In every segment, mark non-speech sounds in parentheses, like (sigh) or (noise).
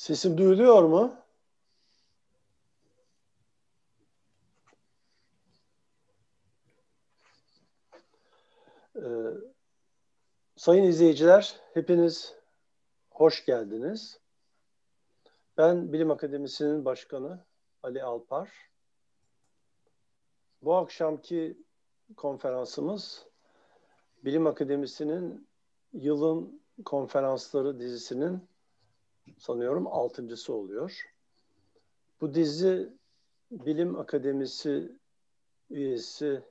Sesim duyuluyor mu? Ee, sayın izleyiciler, hepiniz hoş geldiniz. Ben Bilim Akademisi'nin başkanı Ali Alpar. Bu akşamki konferansımız Bilim Akademisi'nin yılın konferansları dizisinin sanıyorum altıncısı oluyor. Bu dizi Bilim Akademisi üyesi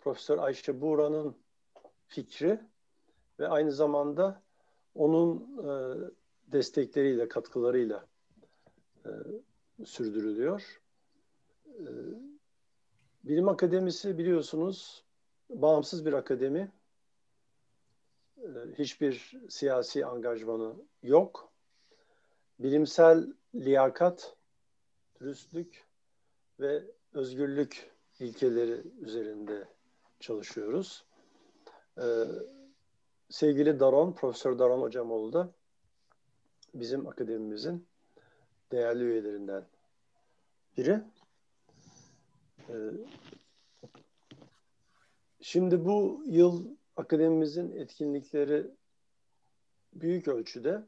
Profesör Ayşe Buğra'nın fikri ve aynı zamanda onun e, destekleriyle, katkılarıyla e, sürdürülüyor. E, Bilim Akademisi biliyorsunuz bağımsız bir akademi. E, hiçbir siyasi angajmanı yok bilimsel liyakat, dürüstlük ve özgürlük ilkeleri üzerinde çalışıyoruz. Ee, sevgili Daron, Profesör Daron Hocamoğlu da bizim akademimizin değerli üyelerinden biri. Ee, şimdi bu yıl akademimizin etkinlikleri büyük ölçüde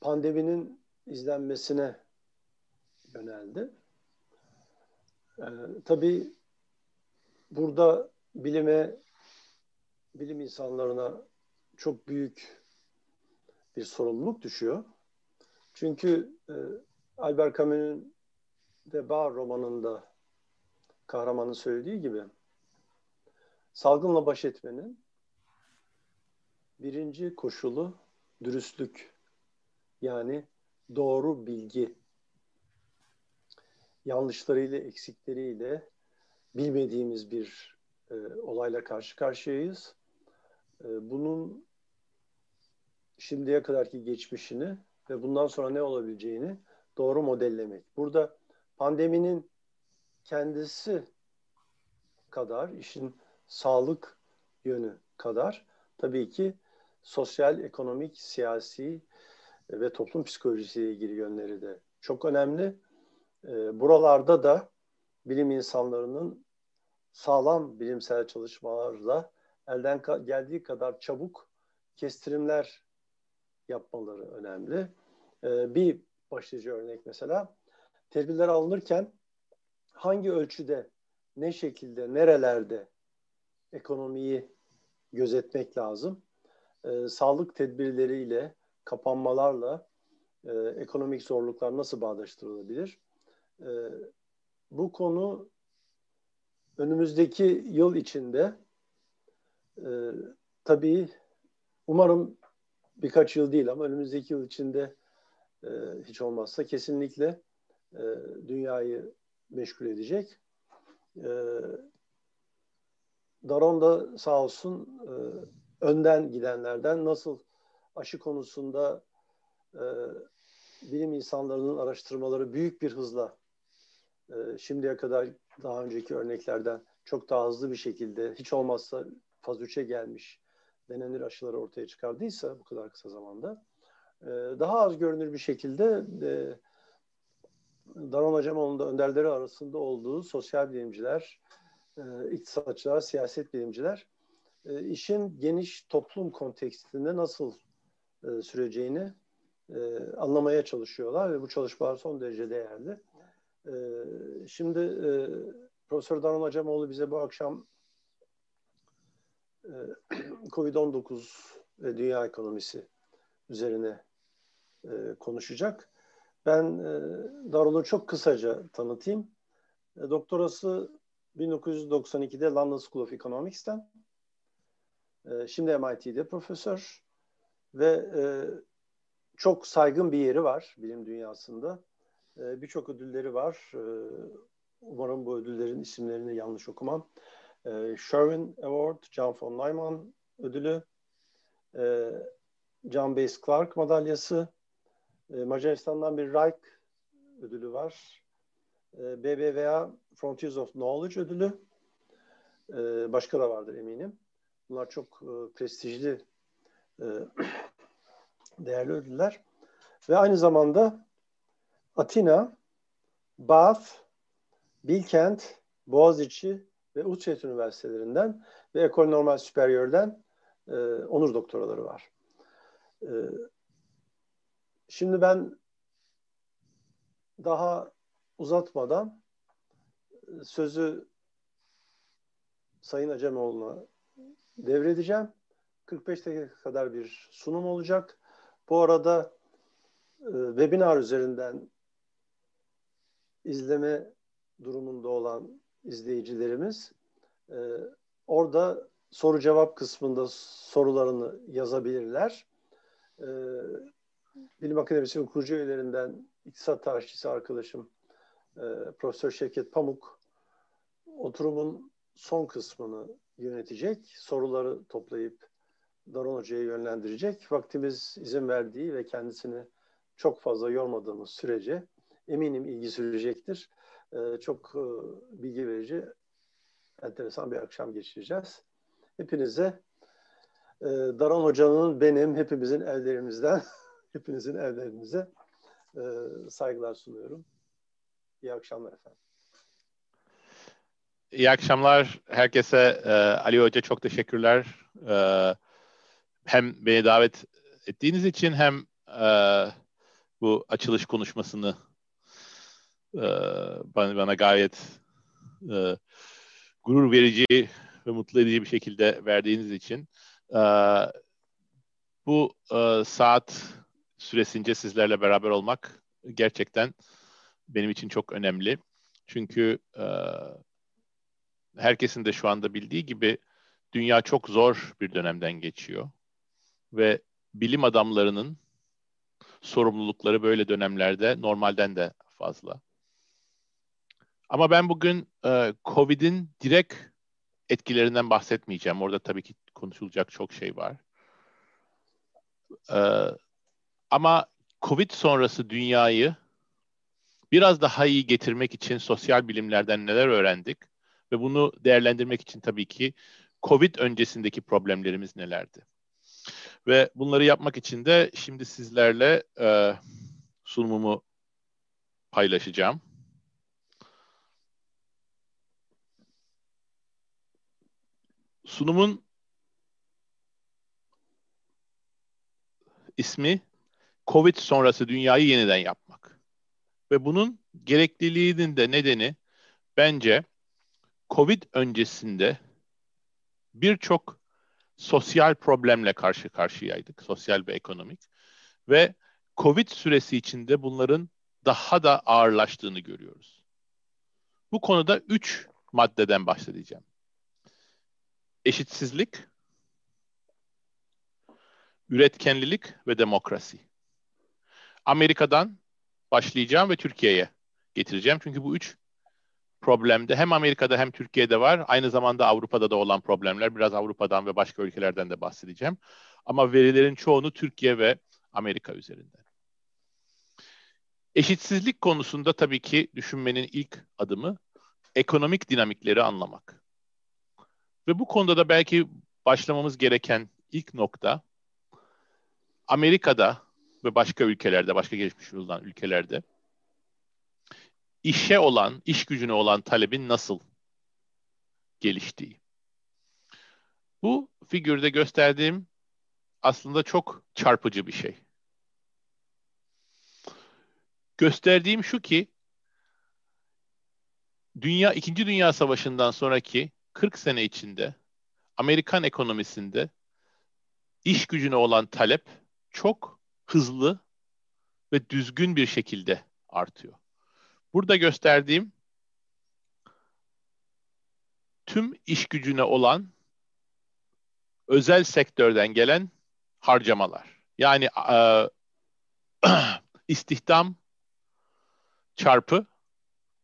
pandeminin izlenmesine yöneldi. Ee, tabii burada bilime, bilim insanlarına çok büyük bir sorumluluk düşüyor. Çünkü e, Albert Camus'un Veba romanında kahramanın söylediği gibi salgınla baş etmenin birinci koşulu dürüstlük yani doğru bilgi yanlışlarıyla, eksikleriyle bilmediğimiz bir e, olayla karşı karşıyayız. E, bunun şimdiye kadarki geçmişini ve bundan sonra ne olabileceğini doğru modellemek. Burada pandeminin kendisi kadar, işin sağlık yönü kadar tabii ki sosyal, ekonomik, siyasi ve toplum psikolojisiyle ilgili yönleri de çok önemli. Ee, buralarda da bilim insanlarının sağlam bilimsel çalışmalarla elden geldiği kadar çabuk kestirimler yapmaları önemli. Ee, bir başlıca örnek mesela tedbirler alınırken hangi ölçüde, ne şekilde, nerelerde ekonomiyi gözetmek lazım. Ee, sağlık tedbirleriyle kapanmalarla e, ekonomik zorluklar nasıl bağdaştırılabilir? E, bu konu önümüzdeki yıl içinde e, tabii umarım birkaç yıl değil ama önümüzdeki yıl içinde e, hiç olmazsa kesinlikle e, dünyayı meşgul edecek. E, Daron da sağ olsun e, önden gidenlerden nasıl aşı konusunda e, bilim insanlarının araştırmaları büyük bir hızla e, şimdiye kadar daha önceki örneklerden çok daha hızlı bir şekilde hiç olmazsa faz 3'e gelmiş denenir aşıları ortaya çıkardıysa bu kadar kısa zamanda e, daha az görünür bir şekilde e, Daron Hocamoğlu'nun da önderleri arasında olduğu sosyal bilimciler, e, iktisatçılar, siyaset bilimciler e, işin geniş toplum kontekstinde nasıl e, süreceğini e, anlamaya çalışıyorlar ve bu çalışmalar son derece değerli. E, şimdi e, Profesör Danan Hocamoğlu bize bu akşam e, (clears throat) COVID-19 ve dünya ekonomisi üzerine konuşacak. Ben e, Darul'u çok kısaca tanıtayım. Doktorası 1992'de London School of Economics'ten. Şimdi MIT'de profesör ve e, çok saygın bir yeri var bilim dünyasında. E, Birçok ödülleri var. E, umarım bu ödüllerin isimlerini yanlış okumam. E, Sherwin Award, John von Neumann ödülü, e, John Bass Clark madalyası, e, Macaristan'dan bir Reich ödülü var. E, BBVA Frontiers of Knowledge ödülü. E, başka da vardır eminim. Bunlar çok e, prestijli (clears throat) değerli ödüller. Ve aynı zamanda Atina, Bath, Bilkent, Boğaziçi ve Utrecht Üniversitelerinden ve Ekol Normal Superior'den e, onur doktoraları var. E, şimdi ben daha uzatmadan sözü Sayın Acemoğlu'na devredeceğim. 45 dakika kadar bir sunum olacak. Bu arada e, webinar üzerinden izleme durumunda olan izleyicilerimiz e, orada soru cevap kısmında sorularını yazabilirler. E, Bilim Akademisi'nin kurucu üyelerinden iktisat tarihçisi arkadaşım e, Profesör Şevket Pamuk oturumun son kısmını yönetecek. Soruları toplayıp Daron Hoca'ya yönlendirecek. Vaktimiz izin verdiği ve kendisini çok fazla yormadığımız sürece eminim ilgi sürecektir. Ee, çok e, bilgi verici, enteresan bir akşam geçireceğiz. Hepinize e, Hoca'nın benim hepimizin evlerimizden, (laughs) hepinizin evlerinize e, saygılar sunuyorum. İyi akşamlar efendim. İyi akşamlar herkese. Ee, Ali Hoca çok teşekkürler. Ee, hem beni davet ettiğiniz için hem e, bu açılış konuşmasını e, bana, bana gayet e, gurur verici ve mutlu edici bir şekilde verdiğiniz için. E, bu e, saat süresince sizlerle beraber olmak gerçekten benim için çok önemli. Çünkü e, herkesin de şu anda bildiği gibi dünya çok zor bir dönemden geçiyor. Ve bilim adamlarının sorumlulukları böyle dönemlerde normalden de fazla. Ama ben bugün e, COVID'in direkt etkilerinden bahsetmeyeceğim. Orada tabii ki konuşulacak çok şey var. E, ama COVID sonrası dünyayı biraz daha iyi getirmek için sosyal bilimlerden neler öğrendik ve bunu değerlendirmek için tabii ki COVID öncesindeki problemlerimiz nelerdi? Ve bunları yapmak için de şimdi sizlerle e, sunumumu paylaşacağım. Sunumun ismi Covid sonrası dünyayı yeniden yapmak. Ve bunun gerekliliğinin de nedeni bence Covid öncesinde birçok sosyal problemle karşı karşıyaydık. Sosyal ve ekonomik. Ve Covid süresi içinde bunların daha da ağırlaştığını görüyoruz. Bu konuda üç maddeden bahsedeceğim. Eşitsizlik, üretkenlilik ve demokrasi. Amerika'dan başlayacağım ve Türkiye'ye getireceğim. Çünkü bu üç problemde hem Amerika'da hem Türkiye'de var. Aynı zamanda Avrupa'da da olan problemler. Biraz Avrupa'dan ve başka ülkelerden de bahsedeceğim. Ama verilerin çoğunu Türkiye ve Amerika üzerinden. Eşitsizlik konusunda tabii ki düşünmenin ilk adımı ekonomik dinamikleri anlamak. Ve bu konuda da belki başlamamız gereken ilk nokta Amerika'da ve başka ülkelerde, başka gelişmiş olan ülkelerde işe olan, iş gücüne olan talebin nasıl geliştiği. Bu figürde gösterdiğim aslında çok çarpıcı bir şey. Gösterdiğim şu ki Dünya İkinci Dünya Savaşı'ndan sonraki 40 sene içinde Amerikan ekonomisinde iş gücüne olan talep çok hızlı ve düzgün bir şekilde artıyor. Burada gösterdiğim tüm iş gücüne olan özel sektörden gelen harcamalar. Yani e, (clears throat) istihdam çarpı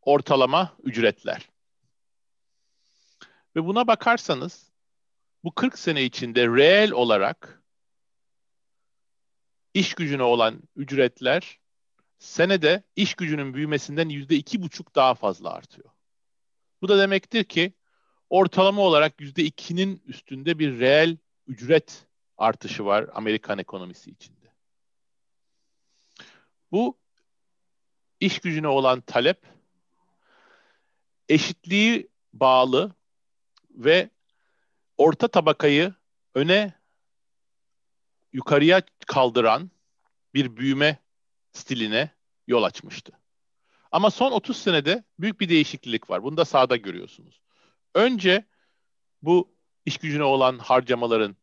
ortalama ücretler. Ve buna bakarsanız bu 40 sene içinde reel olarak iş gücüne olan ücretler senede iş gücünün büyümesinden yüzde iki buçuk daha fazla artıyor. Bu da demektir ki ortalama olarak yüzde ikinin üstünde bir reel ücret artışı var Amerikan ekonomisi içinde. Bu iş gücüne olan talep eşitliği bağlı ve orta tabakayı öne yukarıya kaldıran bir büyüme stiline yol açmıştı. Ama son 30 senede büyük bir değişiklik var. Bunu da sağda görüyorsunuz. Önce bu iş gücüne olan harcamaların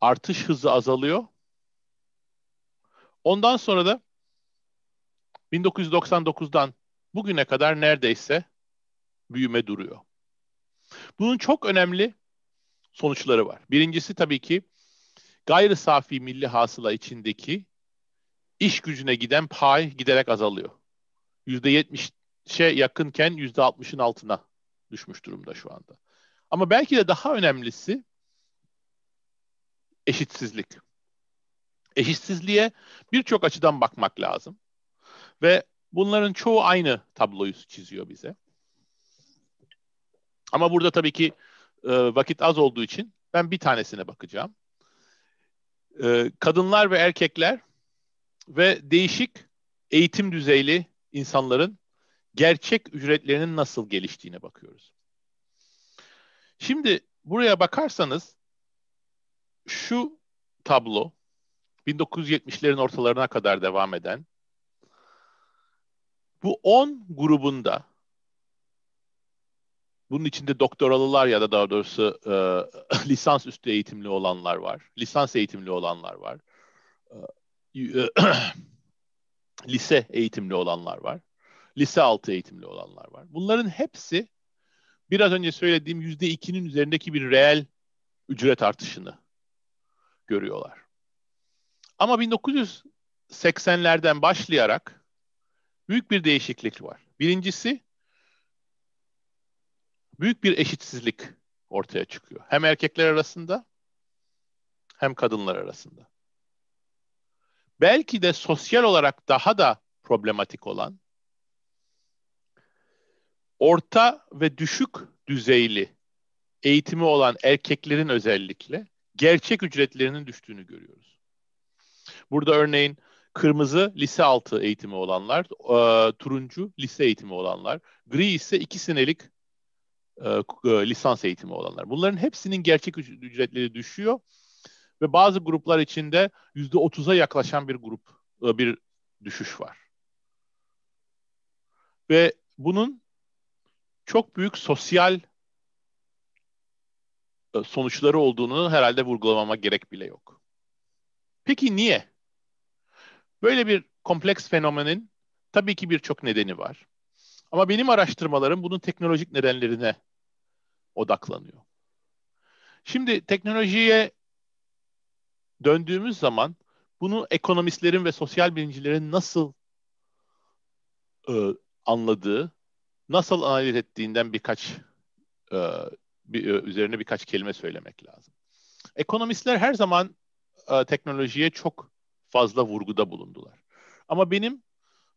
artış hızı azalıyor. Ondan sonra da 1999'dan bugüne kadar neredeyse büyüme duruyor. Bunun çok önemli sonuçları var. Birincisi tabii ki gayri safi milli hasıla içindeki iş gücüne giden pay giderek azalıyor. %70'e yakınken %60'ın altına düşmüş durumda şu anda. Ama belki de daha önemlisi eşitsizlik. Eşitsizliğe birçok açıdan bakmak lazım. Ve bunların çoğu aynı tabloyu çiziyor bize. Ama burada tabii ki e, vakit az olduğu için ben bir tanesine bakacağım. E, kadınlar ve erkekler ve değişik eğitim düzeyli insanların gerçek ücretlerinin nasıl geliştiğine bakıyoruz. Şimdi buraya bakarsanız şu tablo 1970'lerin ortalarına kadar devam eden bu 10 grubunda bunun içinde doktoralılar ya da daha doğrusu e, (laughs) lisans üstü eğitimli olanlar var. Lisans eğitimli olanlar var. E, (clears throat) lise eğitimli olanlar var. Lise altı eğitimli olanlar var. Bunların hepsi biraz önce söylediğim yüzde ikinin üzerindeki bir reel ücret artışını görüyorlar. Ama 1980'lerden başlayarak büyük bir değişiklik var. Birincisi büyük bir eşitsizlik ortaya çıkıyor. Hem erkekler arasında hem kadınlar arasında. Belki de sosyal olarak daha da problematik olan orta ve düşük düzeyli eğitimi olan erkeklerin özellikle gerçek ücretlerinin düştüğünü görüyoruz. Burada örneğin kırmızı lise altı eğitimi olanlar, e, turuncu lise eğitimi olanlar, gri ise iki senelik e, e, lisans eğitimi olanlar. Bunların hepsinin gerçek ücretleri düşüyor ve bazı gruplar içinde yüzde otuza yaklaşan bir grup e, bir düşüş var. Ve bunun çok büyük sosyal e, sonuçları olduğunu herhalde vurgulamama gerek bile yok. Peki niye? Böyle bir kompleks fenomenin tabii ki birçok nedeni var. Ama benim araştırmalarım bunun teknolojik nedenlerine odaklanıyor. Şimdi teknolojiye döndüğümüz zaman bunu ekonomistlerin ve sosyal bilimcilerin nasıl e, anladığı, nasıl analiz ettiğinden birkaç e, bir, e, üzerine birkaç kelime söylemek lazım. Ekonomistler her zaman e, teknolojiye çok fazla vurguda bulundular. Ama benim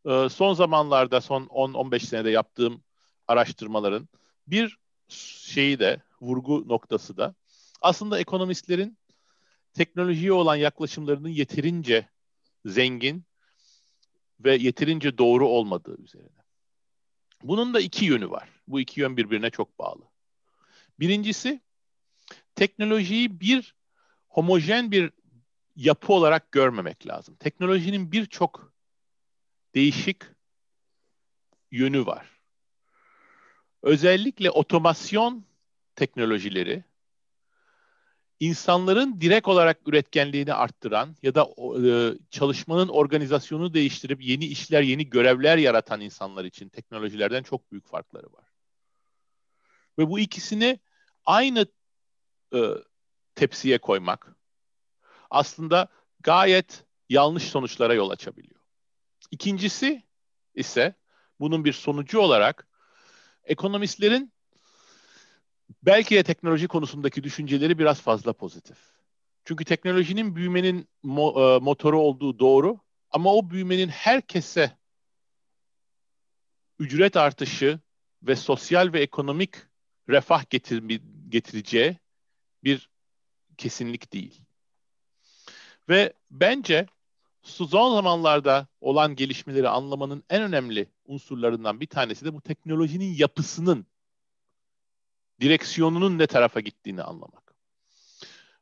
e, son zamanlarda son 10-15 senede yaptığım araştırmaların bir şeyi de vurgu noktası da aslında ekonomistlerin teknolojiye olan yaklaşımlarının yeterince zengin ve yeterince doğru olmadığı üzerine. Bunun da iki yönü var. Bu iki yön birbirine çok bağlı. Birincisi teknolojiyi bir homojen bir yapı olarak görmemek lazım. Teknolojinin birçok değişik yönü var. Özellikle otomasyon teknolojileri insanların direkt olarak üretkenliğini arttıran ya da e, çalışmanın organizasyonu değiştirip yeni işler, yeni görevler yaratan insanlar için teknolojilerden çok büyük farkları var. Ve bu ikisini aynı e, tepsiye koymak aslında gayet yanlış sonuçlara yol açabiliyor. İkincisi ise bunun bir sonucu olarak ekonomistlerin belki de teknoloji konusundaki düşünceleri biraz fazla pozitif. Çünkü teknolojinin büyümenin mo- e, motoru olduğu doğru ama o büyümenin herkese ücret artışı ve sosyal ve ekonomik refah getir getireceği bir kesinlik değil. Ve bence son zamanlarda olan gelişmeleri anlamanın en önemli unsurlarından bir tanesi de bu teknolojinin yapısının, direksiyonunun ne tarafa gittiğini anlamak.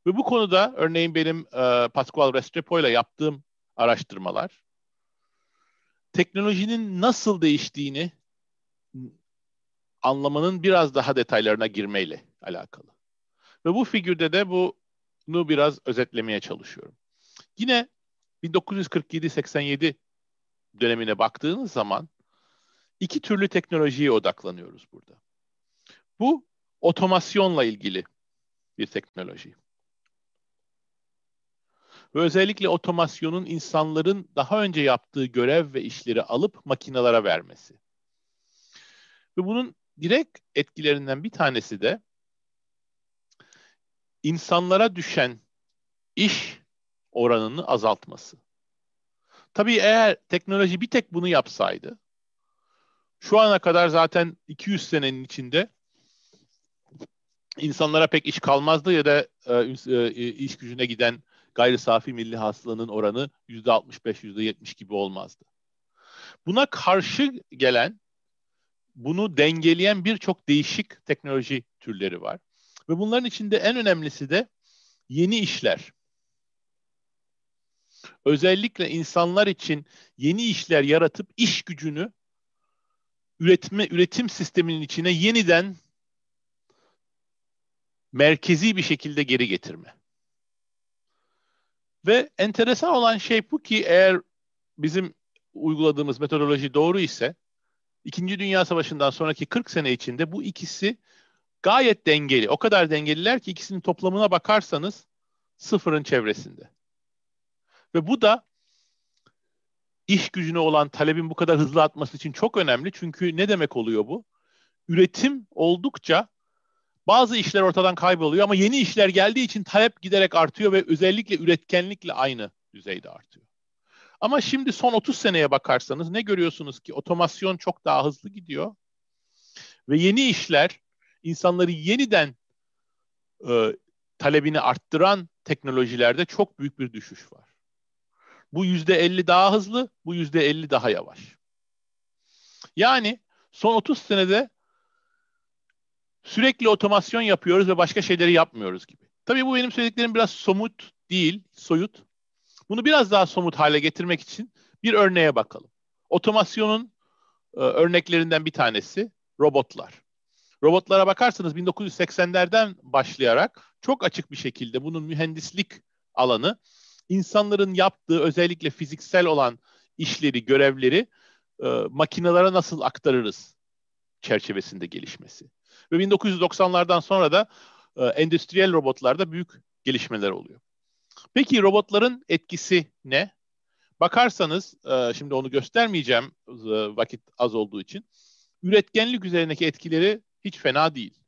Ve bu konuda örneğin benim e, Pascual Restrepo ile yaptığım araştırmalar teknolojinin nasıl değiştiğini anlamanın biraz daha detaylarına girmeyle alakalı. Ve bu figürde de bunu biraz özetlemeye çalışıyorum. Yine 1947-87 dönemine baktığınız zaman iki türlü teknolojiye odaklanıyoruz burada. Bu otomasyonla ilgili bir teknoloji. Ve özellikle otomasyonun insanların daha önce yaptığı görev ve işleri alıp makinalara vermesi. Ve bunun direkt etkilerinden bir tanesi de insanlara düşen iş oranını azaltması. Tabii eğer teknoloji bir tek bunu yapsaydı, şu ana kadar zaten 200 senenin içinde insanlara pek iş kalmazdı ya da e, e, iş gücüne giden gayri safi milli hasılanın oranı %65, %70 gibi olmazdı. Buna karşı gelen, bunu dengeleyen birçok değişik teknoloji türleri var. Ve bunların içinde en önemlisi de yeni işler. Özellikle insanlar için yeni işler yaratıp iş gücünü üretme üretim sisteminin içine yeniden merkezi bir şekilde geri getirme. Ve enteresan olan şey bu ki eğer bizim uyguladığımız metodoloji doğru ise İkinci Dünya Savaşı'ndan sonraki 40 sene içinde bu ikisi gayet dengeli. O kadar dengeliler ki ikisinin toplamına bakarsanız sıfırın çevresinde. Ve bu da iş gücüne olan talebin bu kadar hızlı artması için çok önemli. Çünkü ne demek oluyor bu? Üretim oldukça bazı işler ortadan kayboluyor ama yeni işler geldiği için talep giderek artıyor ve özellikle üretkenlikle aynı düzeyde artıyor. Ama şimdi son 30 seneye bakarsanız ne görüyorsunuz ki otomasyon çok daha hızlı gidiyor ve yeni işler insanları yeniden e, talebini arttıran teknolojilerde çok büyük bir düşüş var. Bu yüzde 50 daha hızlı, bu yüzde 50 daha yavaş. Yani son 30 senede sürekli otomasyon yapıyoruz ve başka şeyleri yapmıyoruz gibi. Tabii bu benim söylediklerim biraz somut değil, soyut. Bunu biraz daha somut hale getirmek için bir örneğe bakalım. Otomasyonun e, örneklerinden bir tanesi robotlar. Robotlara bakarsanız 1980'lerden başlayarak çok açık bir şekilde bunun mühendislik alanı insanların yaptığı özellikle fiziksel olan işleri, görevleri e, makinelere nasıl aktarırız çerçevesinde gelişmesi. Ve 1990'lardan sonra da e, endüstriyel robotlarda büyük gelişmeler oluyor. Peki robotların etkisi ne? Bakarsanız, e, şimdi onu göstermeyeceğim e, vakit az olduğu için, üretkenlik üzerindeki etkileri hiç fena değil.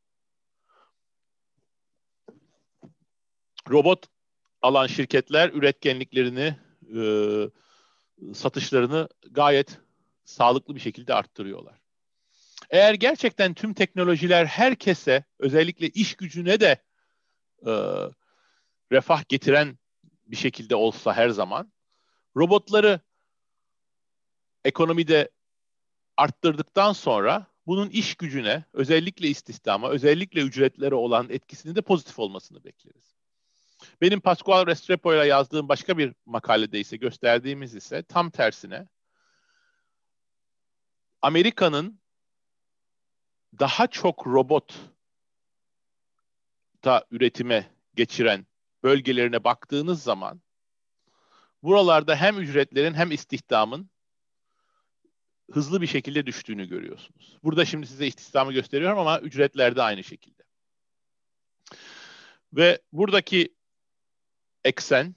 Robot alan şirketler üretkenliklerini, e, satışlarını gayet sağlıklı bir şekilde arttırıyorlar. Eğer gerçekten tüm teknolojiler herkese, özellikle iş gücüne de e, refah getiren bir şekilde olsa her zaman, robotları ekonomide arttırdıktan sonra bunun iş gücüne, özellikle istihdama, özellikle ücretlere olan etkisini de pozitif olmasını bekleriz. Benim Pascual Restrepo ile yazdığım başka bir makalede ise gösterdiğimiz ise tam tersine Amerika'nın daha çok robot da üretime geçiren bölgelerine baktığınız zaman buralarda hem ücretlerin hem istihdamın hızlı bir şekilde düştüğünü görüyorsunuz. Burada şimdi size istihdamı gösteriyorum ama ücretler de aynı şekilde. Ve buradaki eksen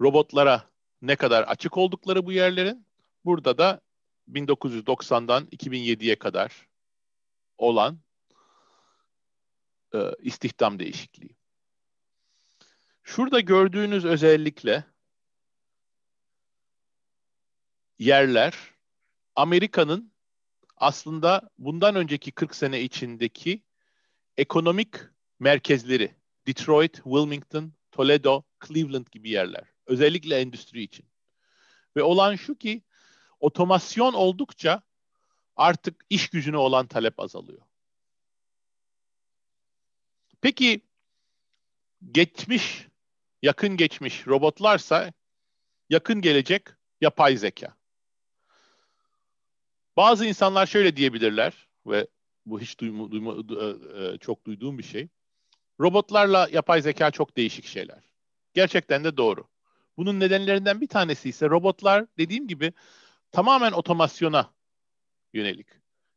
robotlara ne kadar açık oldukları bu yerlerin. Burada da 1990'dan 2007'ye kadar olan e, istihdam değişikliği. Şurada gördüğünüz özellikle yerler Amerika'nın aslında bundan önceki 40 sene içindeki ekonomik merkezleri Detroit, Wilmington, Toledo, Cleveland gibi yerler. Özellikle endüstri için. Ve olan şu ki otomasyon oldukça artık iş gücüne olan talep azalıyor. Peki geçmiş, yakın geçmiş robotlarsa yakın gelecek yapay zeka. Bazı insanlar şöyle diyebilirler ve bu hiç duyma, duyma, e, e, çok duyduğum bir şey. Robotlarla yapay zeka çok değişik şeyler. Gerçekten de doğru. Bunun nedenlerinden bir tanesi ise robotlar dediğim gibi tamamen otomasyona yönelik.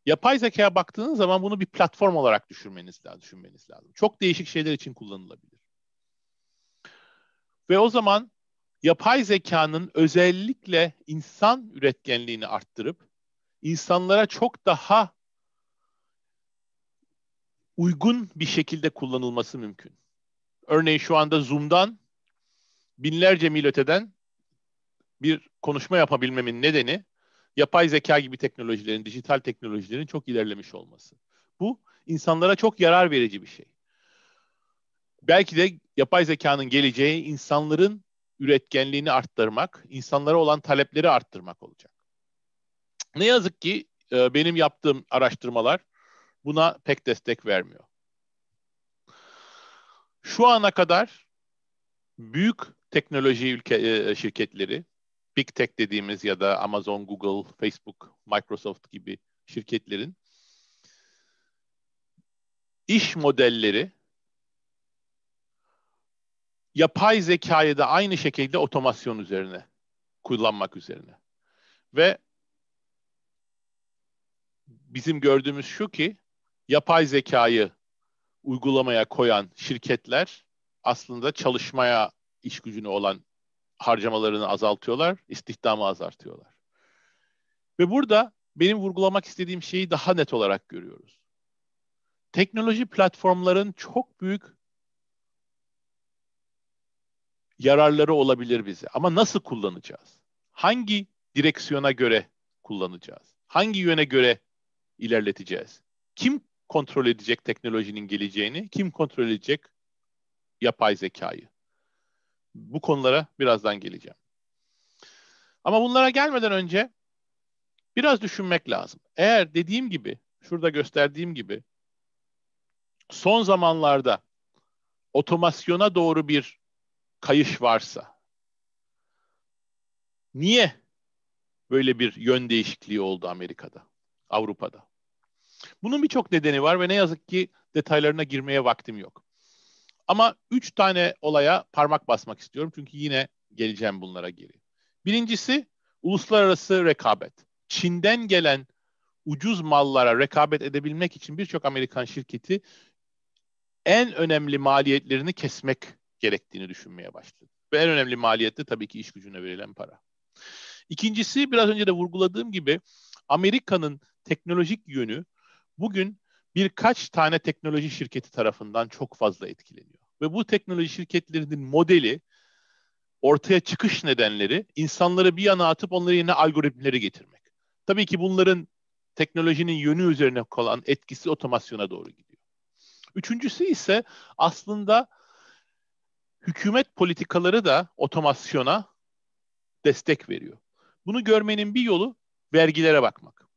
Yapay zekaya baktığınız zaman bunu bir platform olarak düşünmeniz lazım, düşünmeniz lazım. Çok değişik şeyler için kullanılabilir. Ve o zaman yapay zekanın özellikle insan üretkenliğini arttırıp insanlara çok daha uygun bir şekilde kullanılması mümkün. Örneğin şu anda Zoom'dan binlerce mil öteden bir konuşma yapabilmemin nedeni yapay zeka gibi teknolojilerin, dijital teknolojilerin çok ilerlemiş olması. Bu insanlara çok yarar verici bir şey. Belki de yapay zekanın geleceği insanların üretkenliğini arttırmak, insanlara olan talepleri arttırmak olacak. Ne yazık ki e, benim yaptığım araştırmalar buna pek destek vermiyor. Şu ana kadar büyük teknoloji ülke e, şirketleri, Big Tech dediğimiz ya da Amazon, Google, Facebook, Microsoft gibi şirketlerin iş modelleri yapay zekayı da aynı şekilde otomasyon üzerine kullanmak üzerine. Ve bizim gördüğümüz şu ki yapay zekayı uygulamaya koyan şirketler aslında çalışmaya iş gücünü olan harcamalarını azaltıyorlar, istihdamı azaltıyorlar. Ve burada benim vurgulamak istediğim şeyi daha net olarak görüyoruz. Teknoloji platformların çok büyük yararları olabilir bize. Ama nasıl kullanacağız? Hangi direksiyona göre kullanacağız? Hangi yöne göre ilerleteceğiz? Kim kontrol edecek teknolojinin geleceğini? Kim kontrol edecek yapay zekayı? Bu konulara birazdan geleceğim. Ama bunlara gelmeden önce biraz düşünmek lazım. Eğer dediğim gibi, şurada gösterdiğim gibi son zamanlarda otomasyona doğru bir kayış varsa niye böyle bir yön değişikliği oldu Amerika'da, Avrupa'da? Bunun birçok nedeni var ve ne yazık ki detaylarına girmeye vaktim yok. Ama üç tane olaya parmak basmak istiyorum çünkü yine geleceğim bunlara geri. Birincisi uluslararası rekabet. Çin'den gelen ucuz mallara rekabet edebilmek için birçok Amerikan şirketi en önemli maliyetlerini kesmek gerektiğini düşünmeye başladı. Ve en önemli maliyet de tabii ki iş gücüne verilen para. İkincisi biraz önce de vurguladığım gibi Amerika'nın teknolojik yönü bugün birkaç tane teknoloji şirketi tarafından çok fazla etkileniyor. Ve bu teknoloji şirketlerinin modeli ortaya çıkış nedenleri insanları bir yana atıp onları yine algoritmleri getirmek. Tabii ki bunların teknolojinin yönü üzerine kalan etkisi otomasyona doğru gidiyor. Üçüncüsü ise aslında hükümet politikaları da otomasyona destek veriyor. Bunu görmenin bir yolu vergilere bakmak.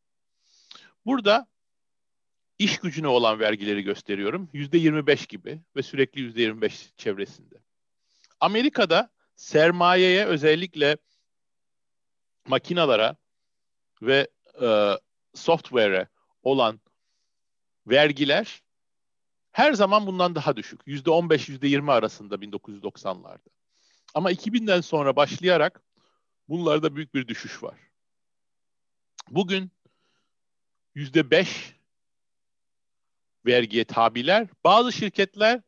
Burada iş gücüne olan vergileri gösteriyorum. Yüzde 25 gibi ve sürekli yüzde 25 çevresinde. Amerika'da sermayeye özellikle makinalara ve e, software'e olan vergiler her zaman bundan daha düşük. Yüzde 15, yüzde 20 arasında 1990'larda. Ama 2000'den sonra başlayarak bunlarda büyük bir düşüş var. Bugün yüzde 5 vergiye tabiler. Bazı şirketler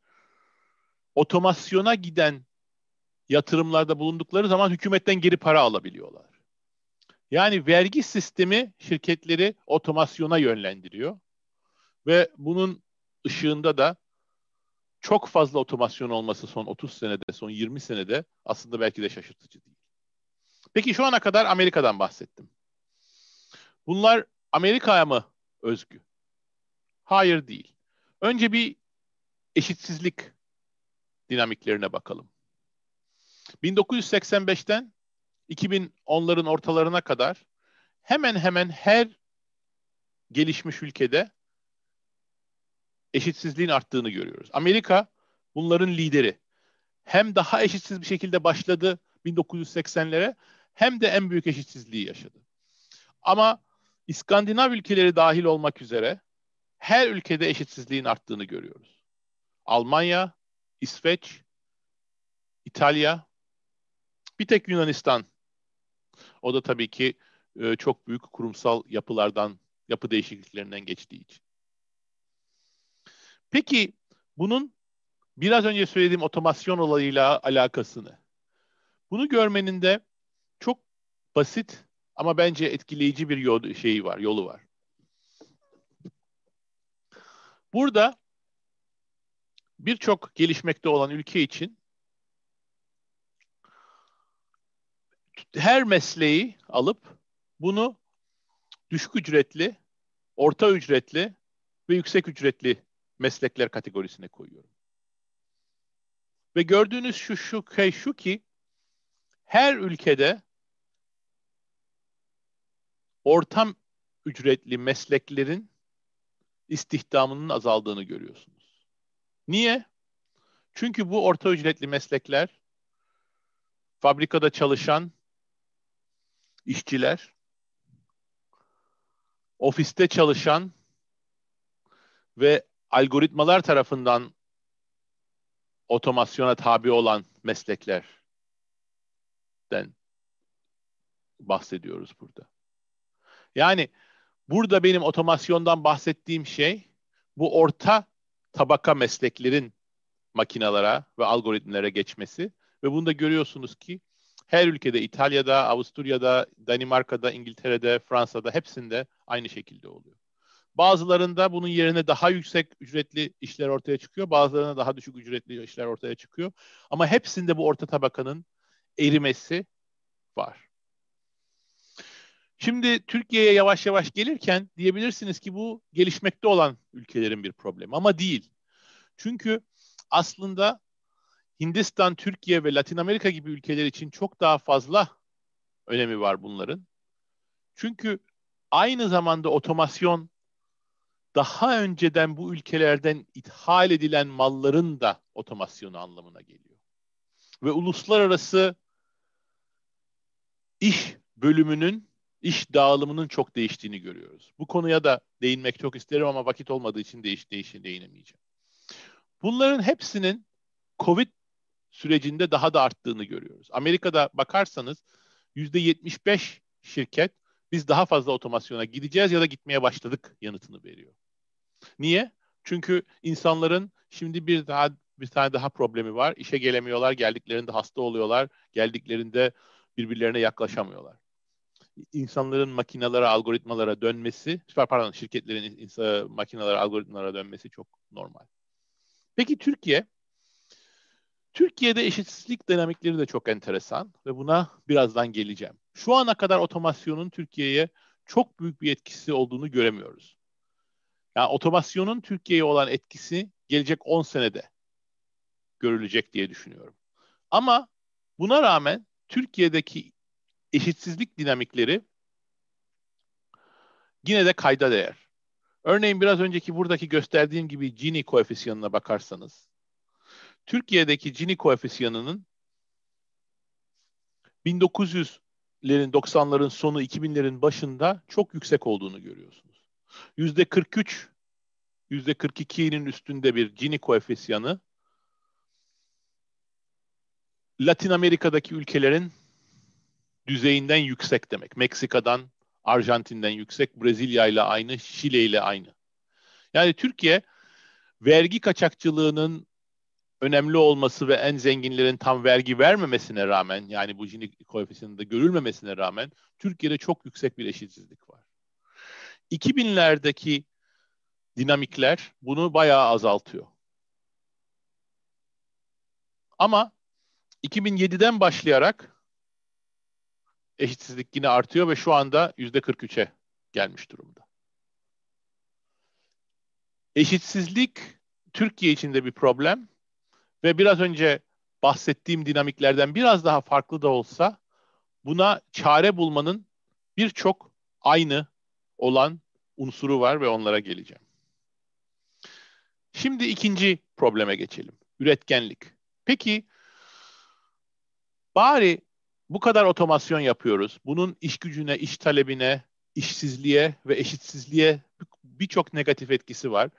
otomasyona giden yatırımlarda bulundukları zaman hükümetten geri para alabiliyorlar. Yani vergi sistemi şirketleri otomasyona yönlendiriyor. Ve bunun ışığında da çok fazla otomasyon olması son 30 senede, son 20 senede aslında belki de şaşırtıcı değil. Peki şu ana kadar Amerika'dan bahsettim. Bunlar Amerika'ya mı özgü? Hayır değil. Önce bir eşitsizlik dinamiklerine bakalım. 1985'ten 2010'ların ortalarına kadar hemen hemen her gelişmiş ülkede eşitsizliğin arttığını görüyoruz. Amerika bunların lideri. Hem daha eşitsiz bir şekilde başladı 1980'lere hem de en büyük eşitsizliği yaşadı. Ama İskandinav ülkeleri dahil olmak üzere her ülkede eşitsizliğin arttığını görüyoruz. Almanya, İsveç, İtalya, bir tek Yunanistan. O da tabii ki e, çok büyük kurumsal yapılardan, yapı değişikliklerinden geçtiği için. Peki bunun biraz önce söylediğim otomasyon olayıyla alakasını. Bunu görmenin de çok basit ama bence etkileyici bir yol, şeyi var, yolu var. Burada birçok gelişmekte olan ülke için her mesleği alıp bunu düşük ücretli, orta ücretli ve yüksek ücretli meslekler kategorisine koyuyorum. Ve gördüğünüz şu şu şey şu ki her ülkede ortam ücretli mesleklerin istihdamının azaldığını görüyorsunuz. Niye? Çünkü bu orta ücretli meslekler fabrikada çalışan işçiler, ofiste çalışan ve algoritmalar tarafından otomasyona tabi olan mesleklerden bahsediyoruz burada. Yani burada benim otomasyondan bahsettiğim şey bu orta tabaka mesleklerin makinalara ve algoritmlere geçmesi ve bunu da görüyorsunuz ki her ülkede İtalya'da, Avusturya'da, Danimarka'da, İngiltere'de, Fransa'da hepsinde aynı şekilde oluyor. Bazılarında bunun yerine daha yüksek ücretli işler ortaya çıkıyor. Bazılarında daha düşük ücretli işler ortaya çıkıyor. Ama hepsinde bu orta tabakanın erimesi var. Şimdi Türkiye'ye yavaş yavaş gelirken diyebilirsiniz ki bu gelişmekte olan ülkelerin bir problemi ama değil. Çünkü aslında Hindistan, Türkiye ve Latin Amerika gibi ülkeler için çok daha fazla önemi var bunların. Çünkü aynı zamanda otomasyon daha önceden bu ülkelerden ithal edilen malların da otomasyonu anlamına geliyor. Ve uluslararası iş bölümünün, iş dağılımının çok değiştiğini görüyoruz. Bu konuya da değinmek çok isterim ama vakit olmadığı için değiş, değiş, değinemeyeceğim. Bunların hepsinin COVID sürecinde daha da arttığını görüyoruz. Amerika'da bakarsanız %75 şirket biz daha fazla otomasyona gideceğiz ya da gitmeye başladık yanıtını veriyor. Niye? Çünkü insanların şimdi bir daha bir tane daha problemi var. İşe gelemiyorlar, geldiklerinde hasta oluyorlar, geldiklerinde birbirlerine yaklaşamıyorlar. İnsanların makinalara, algoritmalara dönmesi, pardon şirketlerin insan, makinalara, algoritmalara dönmesi çok normal. Peki Türkiye Türkiye'de eşitsizlik dinamikleri de çok enteresan ve buna birazdan geleceğim. Şu ana kadar otomasyonun Türkiye'ye çok büyük bir etkisi olduğunu göremiyoruz. Yani otomasyonun Türkiye'ye olan etkisi gelecek 10 senede görülecek diye düşünüyorum. Ama buna rağmen Türkiye'deki eşitsizlik dinamikleri yine de kayda değer. Örneğin biraz önceki buradaki gösterdiğim gibi Gini koefisyanına bakarsanız Türkiye'deki Gini koefisyanının 1900'lerin 90'ların sonu 2000'lerin başında çok yüksek olduğunu görüyorsunuz. Yüzde 43, yüzde 42'nin üstünde bir Gini koefisyanı Latin Amerika'daki ülkelerin düzeyinden yüksek demek. Meksika'dan, Arjantin'den yüksek, Brezilya ile aynı, Şile ile aynı. Yani Türkiye vergi kaçakçılığının önemli olması ve en zenginlerin tam vergi vermemesine rağmen yani bu Gini koefisyanında görülmemesine rağmen Türkiye'de çok yüksek bir eşitsizlik var. 2000'lerdeki dinamikler bunu bayağı azaltıyor. Ama 2007'den başlayarak eşitsizlik yine artıyor ve şu anda %43'e gelmiş durumda. Eşitsizlik Türkiye için de bir problem ve biraz önce bahsettiğim dinamiklerden biraz daha farklı da olsa buna çare bulmanın birçok aynı olan unsuru var ve onlara geleceğim. Şimdi ikinci probleme geçelim. Üretkenlik. Peki bari bu kadar otomasyon yapıyoruz. Bunun iş gücüne, iş talebine, işsizliğe ve eşitsizliğe birçok negatif etkisi var.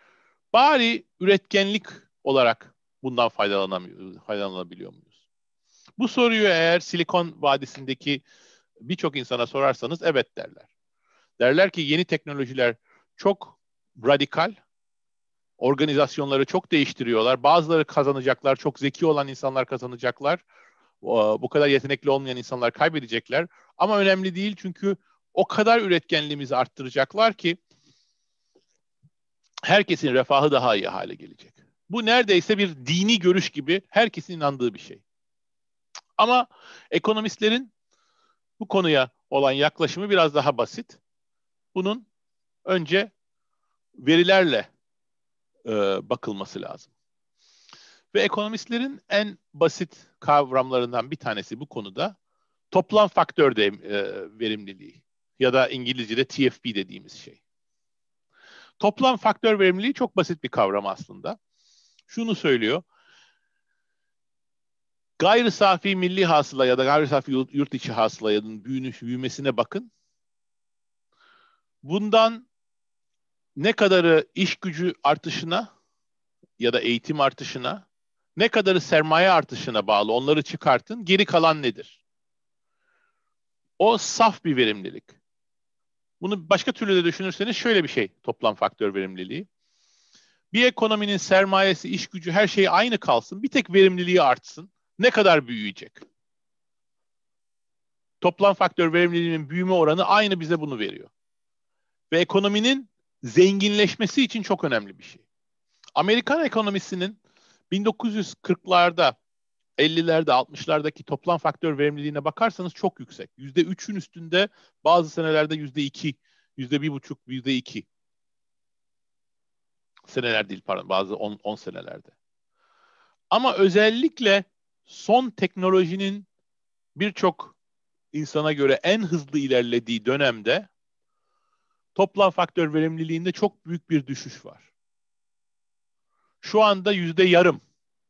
Bari üretkenlik olarak bundan faydalanabiliyor muyuz? Bu soruyu eğer Silikon Vadisi'ndeki birçok insana sorarsanız evet derler. Derler ki yeni teknolojiler çok radikal, organizasyonları çok değiştiriyorlar. Bazıları kazanacaklar, çok zeki olan insanlar kazanacaklar. Bu kadar yetenekli olmayan insanlar kaybedecekler. Ama önemli değil çünkü o kadar üretkenliğimizi arttıracaklar ki herkesin refahı daha iyi hale gelecek. Bu neredeyse bir dini görüş gibi herkesin inandığı bir şey. Ama ekonomistlerin bu konuya olan yaklaşımı biraz daha basit. Bunun önce verilerle e, bakılması lazım. Ve ekonomistlerin en basit kavramlarından bir tanesi bu konuda toplam faktör de, e, verimliliği ya da İngilizce'de TFP dediğimiz şey. Toplam faktör verimliliği çok basit bir kavram aslında. Şunu söylüyor. Gayri safi milli hasıla ya da gayri safi yurt içi hasılanın büyümesine bakın. Bundan ne kadarı iş gücü artışına ya da eğitim artışına, ne kadarı sermaye artışına bağlı onları çıkartın. Geri kalan nedir? O saf bir verimlilik. Bunu başka türlü de düşünürseniz şöyle bir şey toplam faktör verimliliği. Bir ekonominin sermayesi, iş gücü her şey aynı kalsın. Bir tek verimliliği artsın. Ne kadar büyüyecek? Toplam faktör verimliliğinin büyüme oranı aynı bize bunu veriyor. Ve ekonominin zenginleşmesi için çok önemli bir şey. Amerikan ekonomisinin 1940'larda 50'lerde 60'lardaki toplam faktör verimliliğine bakarsanız çok yüksek. %3'ün üstünde bazı senelerde %2, %1,5, %2 seneler değil pardon bazı 10, 10 senelerde. Ama özellikle son teknolojinin birçok insana göre en hızlı ilerlediği dönemde toplam faktör verimliliğinde çok büyük bir düşüş var. Şu anda yüzde yarım,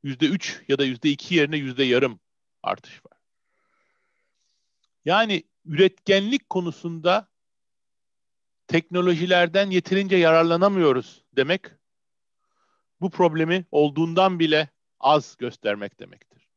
yüzde üç ya da yüzde iki yerine yüzde yarım artış var. Yani üretkenlik konusunda teknolojilerden yeterince yararlanamıyoruz demek bu problemi olduğundan bile az göstermek demektir.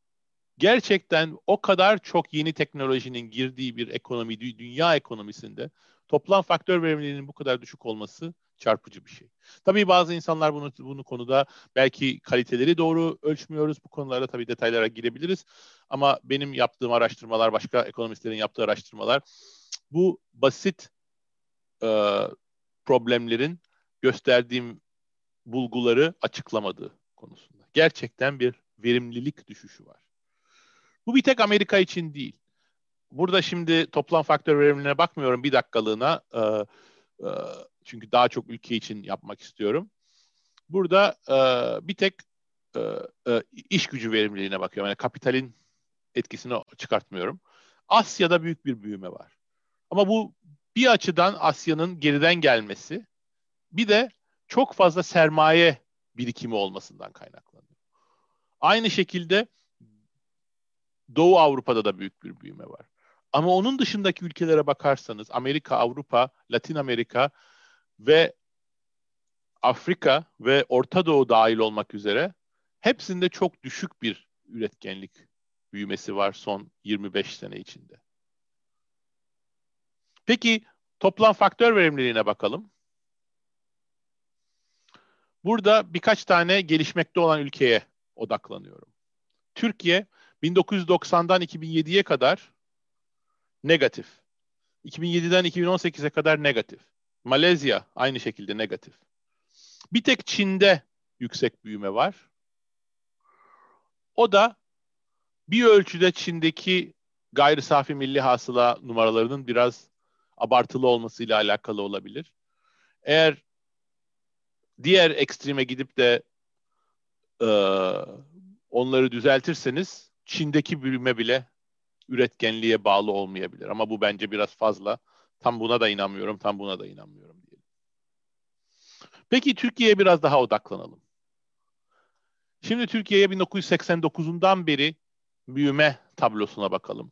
Gerçekten o kadar çok yeni teknolojinin girdiği bir ekonomi, dünya ekonomisinde toplam faktör verimliliğinin bu kadar düşük olması çarpıcı bir şey. Tabii bazı insanlar bunu bunu konuda belki kaliteleri doğru ölçmüyoruz. Bu konularda tabii detaylara girebiliriz. Ama benim yaptığım araştırmalar, başka ekonomistlerin yaptığı araştırmalar bu basit e, problemlerin gösterdiğim bulguları açıklamadığı konusunda. Gerçekten bir verimlilik düşüşü var. Bu bir tek Amerika için değil. Burada şimdi toplam faktör verimliliğine bakmıyorum bir dakikalığına. E, e, çünkü daha çok ülke için yapmak istiyorum. Burada e, bir tek e, e, iş gücü verimliliğine bakıyorum. Yani kapitalin etkisini çıkartmıyorum. Asya'da büyük bir büyüme var. Ama bu bir açıdan Asya'nın geriden gelmesi, bir de çok fazla sermaye birikimi olmasından kaynaklanıyor. Aynı şekilde Doğu Avrupa'da da büyük bir büyüme var. Ama onun dışındaki ülkelere bakarsanız Amerika, Avrupa, Latin Amerika ve Afrika ve Orta Doğu dahil olmak üzere hepsinde çok düşük bir üretkenlik büyümesi var son 25 sene içinde. Peki toplam faktör verimliliğine bakalım. Burada birkaç tane gelişmekte olan ülkeye odaklanıyorum. Türkiye 1990'dan 2007'ye kadar negatif. 2007'den 2018'e kadar negatif. Malezya aynı şekilde negatif. Bir tek Çin'de yüksek büyüme var. O da bir ölçüde Çin'deki gayri safi milli hasıla numaralarının biraz abartılı olmasıyla alakalı olabilir. Eğer diğer ekstreme gidip de e, onları düzeltirseniz Çin'deki büyüme bile üretkenliğe bağlı olmayabilir. Ama bu bence biraz fazla. Tam buna da inanmıyorum, tam buna da inanmıyorum diyelim. Peki Türkiye'ye biraz daha odaklanalım. Şimdi Türkiye'ye 1989'undan beri büyüme tablosuna bakalım.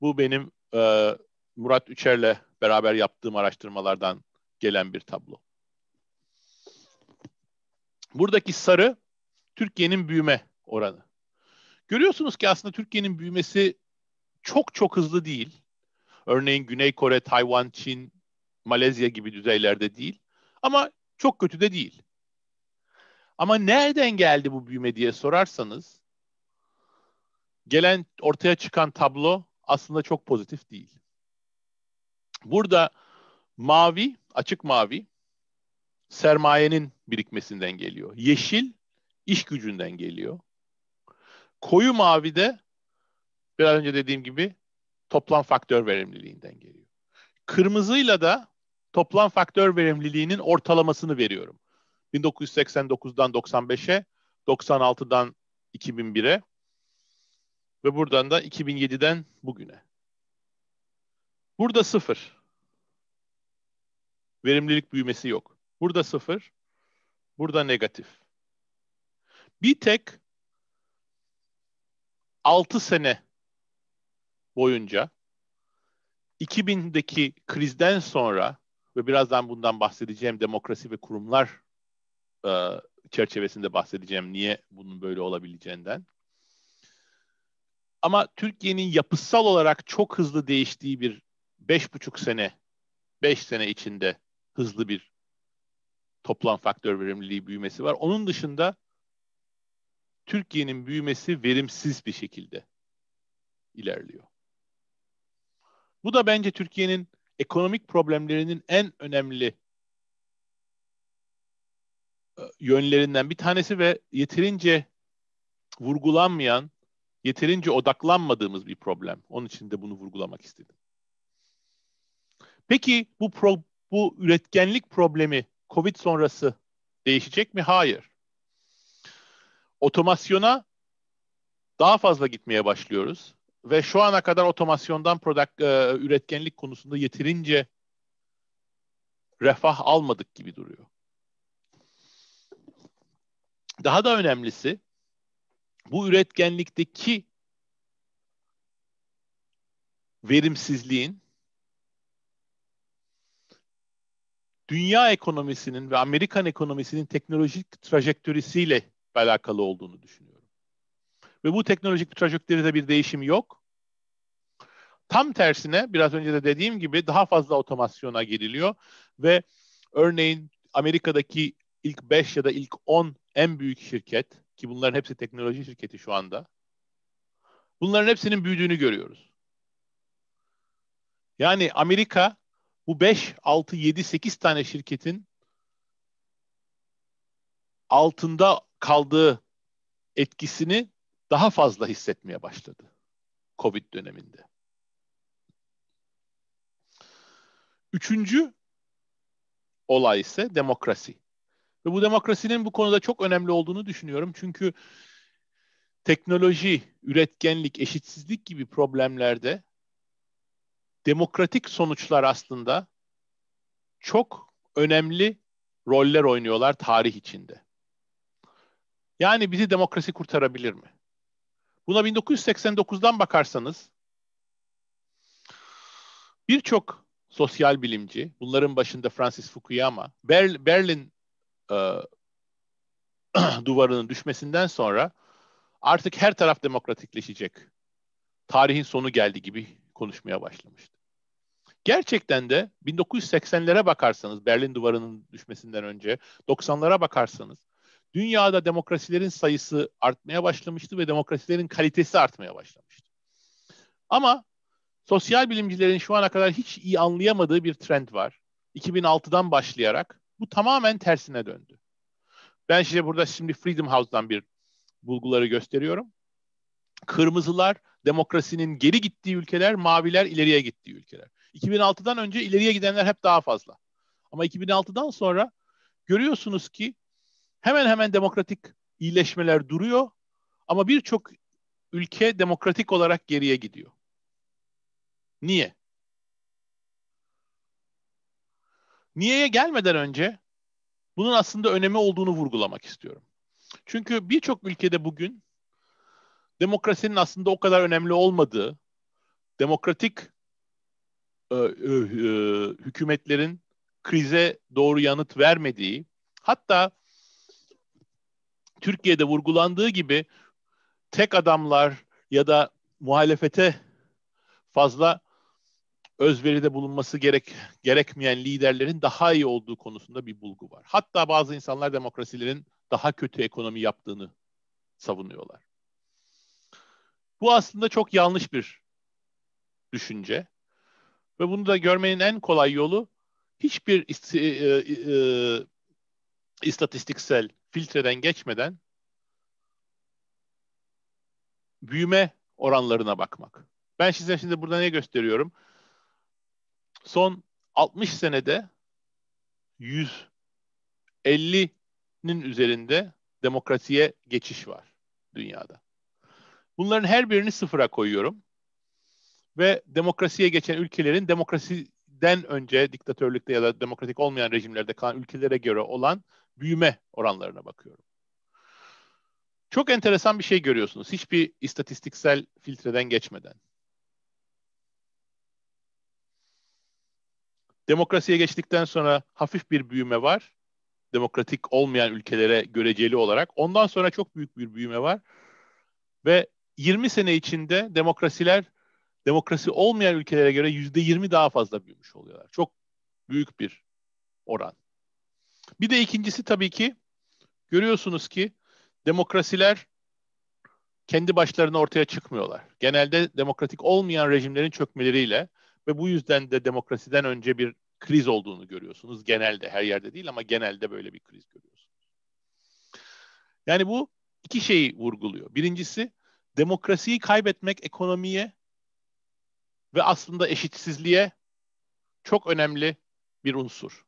Bu benim e, Murat Üçer'le beraber yaptığım araştırmalardan gelen bir tablo. Buradaki sarı Türkiye'nin büyüme oranı. Görüyorsunuz ki aslında Türkiye'nin büyümesi çok çok hızlı değil. Örneğin Güney Kore, Tayvan, Çin, Malezya gibi düzeylerde değil. Ama çok kötü de değil. Ama nereden geldi bu büyüme diye sorarsanız gelen ortaya çıkan tablo aslında çok pozitif değil. Burada mavi, açık mavi sermayenin birikmesinden geliyor. Yeşil iş gücünden geliyor. Koyu mavi de biraz önce dediğim gibi toplam faktör verimliliğinden geliyor. Kırmızıyla da toplam faktör verimliliğinin ortalamasını veriyorum. 1989'dan 95'e, 96'dan 2001'e ve buradan da 2007'den bugüne. Burada sıfır. Verimlilik büyümesi yok. Burada sıfır. Burada negatif. Bir tek 6 sene boyunca 2000'deki krizden sonra ve birazdan bundan bahsedeceğim demokrasi ve kurumlar e, çerçevesinde bahsedeceğim niye bunun böyle olabileceğinden. Ama Türkiye'nin yapısal olarak çok hızlı değiştiği bir beş buçuk sene, beş sene içinde hızlı bir toplam faktör verimliliği büyümesi var. Onun dışında Türkiye'nin büyümesi verimsiz bir şekilde ilerliyor. Bu da bence Türkiye'nin ekonomik problemlerinin en önemli e, yönlerinden bir tanesi ve yeterince vurgulanmayan, yeterince odaklanmadığımız bir problem. Onun için de bunu vurgulamak istedim. Peki bu pro, bu üretkenlik problemi Covid sonrası değişecek mi? Hayır. Otomasyona daha fazla gitmeye başlıyoruz ve şu ana kadar otomasyondan product, e, üretkenlik konusunda yeterince refah almadık gibi duruyor. Daha da önemlisi bu üretkenlikteki verimsizliğin dünya ekonomisinin ve Amerikan ekonomisinin teknolojik trajektörisiyle alakalı olduğunu düşünüyorum. Ve bu teknolojik trajektöride bir değişim yok. Tam tersine biraz önce de dediğim gibi daha fazla otomasyona giriliyor ve örneğin Amerika'daki ilk 5 ya da ilk 10 en büyük şirket ki bunların hepsi teknoloji şirketi şu anda. Bunların hepsinin büyüdüğünü görüyoruz. Yani Amerika bu 5, 6, 7, 8 tane şirketin altında kaldığı etkisini daha fazla hissetmeye başladı Covid döneminde. Üçüncü olay ise demokrasi. Ve bu demokrasinin bu konuda çok önemli olduğunu düşünüyorum. Çünkü teknoloji, üretkenlik, eşitsizlik gibi problemlerde demokratik sonuçlar aslında çok önemli roller oynuyorlar tarih içinde. Yani bizi demokrasi kurtarabilir mi? Buna 1989'dan bakarsanız birçok sosyal bilimci, bunların başında Francis Fukuyama, Ber Berlin e, (clears throat) duvarının düşmesinden sonra artık her taraf demokratikleşecek. Tarihin sonu geldi gibi konuşmaya başlamıştı. Gerçekten de 1980'lere bakarsanız Berlin Duvarı'nın düşmesinden önce 90'lara bakarsanız dünyada demokrasilerin sayısı artmaya başlamıştı ve demokrasilerin kalitesi artmaya başlamıştı. Ama sosyal bilimcilerin şu ana kadar hiç iyi anlayamadığı bir trend var. 2006'dan başlayarak bu tamamen tersine döndü. Ben size burada şimdi Freedom House'dan bir bulguları gösteriyorum. Kırmızılar demokrasinin geri gittiği ülkeler, maviler ileriye gittiği ülkeler. 2006'dan önce ileriye gidenler hep daha fazla. Ama 2006'dan sonra görüyorsunuz ki hemen hemen demokratik iyileşmeler duruyor ama birçok ülke demokratik olarak geriye gidiyor. Niye? Niye'ye gelmeden önce bunun aslında önemi olduğunu vurgulamak istiyorum. Çünkü birçok ülkede bugün demokrasinin aslında o kadar önemli olmadığı, demokratik e, e, e, hükümetlerin krize doğru yanıt vermediği, hatta Türkiye'de vurgulandığı gibi tek adamlar ya da muhalefete fazla özveride bulunması gerek gerekmeyen liderlerin daha iyi olduğu konusunda bir bulgu var. Hatta bazı insanlar demokrasilerin daha kötü ekonomi yaptığını savunuyorlar. Bu aslında çok yanlış bir düşünce. Ve bunu da görmenin en kolay yolu hiçbir e, e, e, istatistiksel filtreden geçmeden büyüme oranlarına bakmak. Ben size şimdi burada ne gösteriyorum? Son 60 senede 150'nin üzerinde demokrasiye geçiş var dünyada. Bunların her birini sıfıra koyuyorum. Ve demokrasiye geçen ülkelerin demokrasiden önce diktatörlükte ya da demokratik olmayan rejimlerde kalan ülkelere göre olan büyüme oranlarına bakıyorum. Çok enteresan bir şey görüyorsunuz. Hiçbir istatistiksel filtreden geçmeden. Demokrasiye geçtikten sonra hafif bir büyüme var. Demokratik olmayan ülkelere göreceli olarak. Ondan sonra çok büyük bir büyüme var. Ve 20 sene içinde demokrasiler demokrasi olmayan ülkelere göre yüzde yirmi daha fazla büyümüş oluyorlar. Çok büyük bir oran. Bir de ikincisi tabii ki görüyorsunuz ki demokrasiler kendi başlarına ortaya çıkmıyorlar. Genelde demokratik olmayan rejimlerin çökmeleriyle ve bu yüzden de demokrasiden önce bir kriz olduğunu görüyorsunuz. Genelde her yerde değil ama genelde böyle bir kriz görüyorsunuz. Yani bu iki şeyi vurguluyor. Birincisi demokrasiyi kaybetmek ekonomiye ve aslında eşitsizliğe çok önemli bir unsur.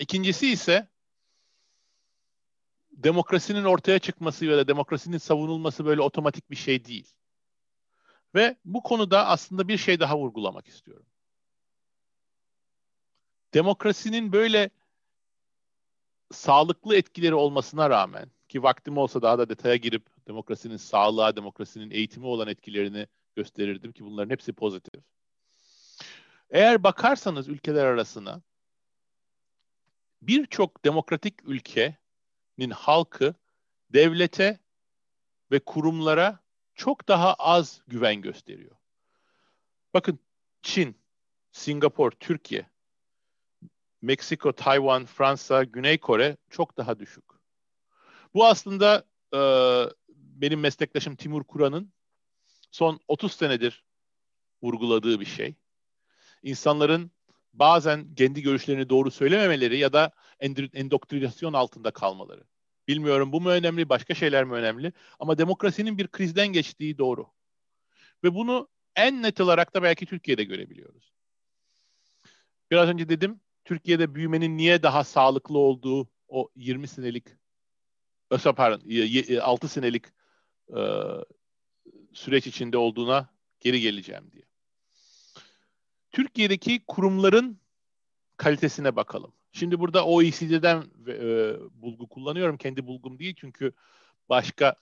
İkincisi ise demokrasinin ortaya çıkması ya da demokrasinin savunulması böyle otomatik bir şey değil. Ve bu konuda aslında bir şey daha vurgulamak istiyorum. Demokrasinin böyle sağlıklı etkileri olmasına rağmen ki vaktim olsa daha da detaya girip demokrasinin sağlığa, demokrasinin eğitimi olan etkilerini gösterirdim ki bunların hepsi pozitif. Eğer bakarsanız ülkeler arasına birçok demokratik ülkenin halkı devlete ve kurumlara çok daha az güven gösteriyor. Bakın Çin, Singapur, Türkiye, Meksiko, Tayvan, Fransa, Güney Kore çok daha düşük. Bu aslında e, benim meslektaşım Timur Kur'an'ın son 30 senedir vurguladığı bir şey. İnsanların bazen kendi görüşlerini doğru söylememeleri ya da endoktrinasyon altında kalmaları. Bilmiyorum bu mu önemli, başka şeyler mi önemli? Ama demokrasinin bir krizden geçtiği doğru. Ve bunu en net olarak da belki Türkiye'de görebiliyoruz. Biraz önce dedim, Türkiye'de büyümenin niye daha sağlıklı olduğu o 20 senelik, pardon 6 senelik süreç içinde olduğuna geri geleceğim diye. Türkiye'deki kurumların kalitesine bakalım. Şimdi burada OECD'den e, bulgu kullanıyorum. Kendi bulgum değil çünkü başka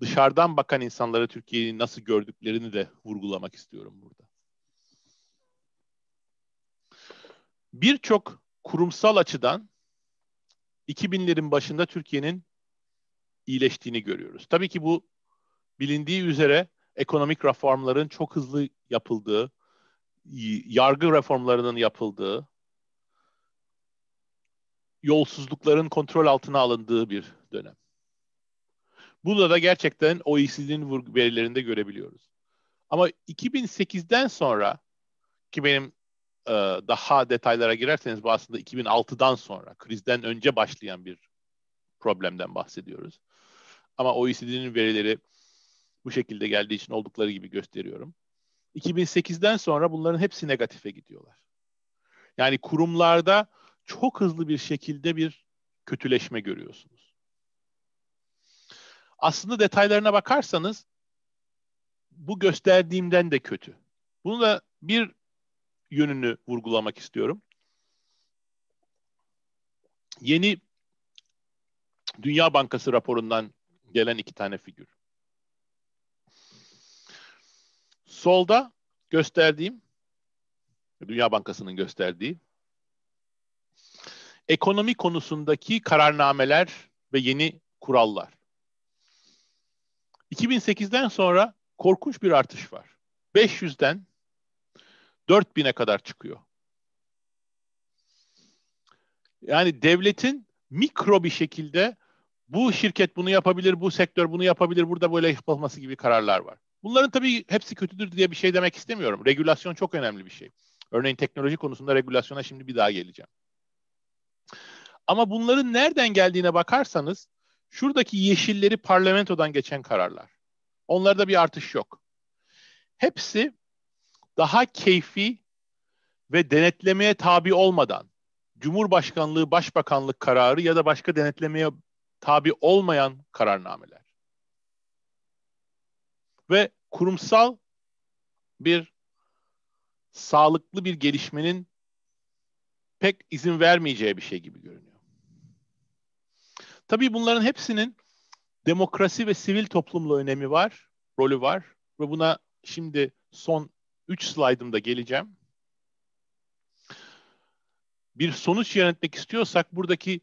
dışarıdan bakan insanları Türkiye'yi nasıl gördüklerini de vurgulamak istiyorum burada. Birçok kurumsal açıdan 2000'lerin başında Türkiye'nin iyileştiğini görüyoruz. Tabii ki bu bilindiği üzere ekonomik reformların çok hızlı yapıldığı, yargı reformlarının yapıldığı, yolsuzlukların kontrol altına alındığı bir dönem. Bunu da gerçekten OECD'nin verilerinde görebiliyoruz. Ama 2008'den sonra ki benim e, daha detaylara girerseniz bu aslında 2006'dan sonra krizden önce başlayan bir problemden bahsediyoruz. Ama OECD'nin verileri bu şekilde geldiği için oldukları gibi gösteriyorum. 2008'den sonra bunların hepsi negatife gidiyorlar. Yani kurumlarda çok hızlı bir şekilde bir kötüleşme görüyorsunuz. Aslında detaylarına bakarsanız bu gösterdiğimden de kötü. Bunu da bir yönünü vurgulamak istiyorum. Yeni Dünya Bankası raporundan gelen iki tane figür. Solda gösterdiğim, Dünya Bankası'nın gösterdiği ekonomi konusundaki kararnameler ve yeni kurallar. 2008'den sonra korkunç bir artış var. 500'den 4000'e kadar çıkıyor. Yani devletin mikro bir şekilde bu şirket bunu yapabilir, bu sektör bunu yapabilir, burada böyle yapılması gibi kararlar var. Bunların tabii hepsi kötüdür diye bir şey demek istemiyorum. Regülasyon çok önemli bir şey. Örneğin teknoloji konusunda regülasyona şimdi bir daha geleceğim. Ama bunların nereden geldiğine bakarsanız şuradaki yeşilleri parlamentodan geçen kararlar. Onlarda bir artış yok. Hepsi daha keyfi ve denetlemeye tabi olmadan Cumhurbaşkanlığı, Başbakanlık kararı ya da başka denetlemeye tabi olmayan kararnameler. Ve kurumsal bir sağlıklı bir gelişmenin pek izin vermeyeceği bir şey gibi görünüyor. Tabii bunların hepsinin demokrasi ve sivil toplumla önemi var, rolü var ve buna şimdi son 3 slaydımda geleceğim. Bir sonuç yönetmek istiyorsak buradaki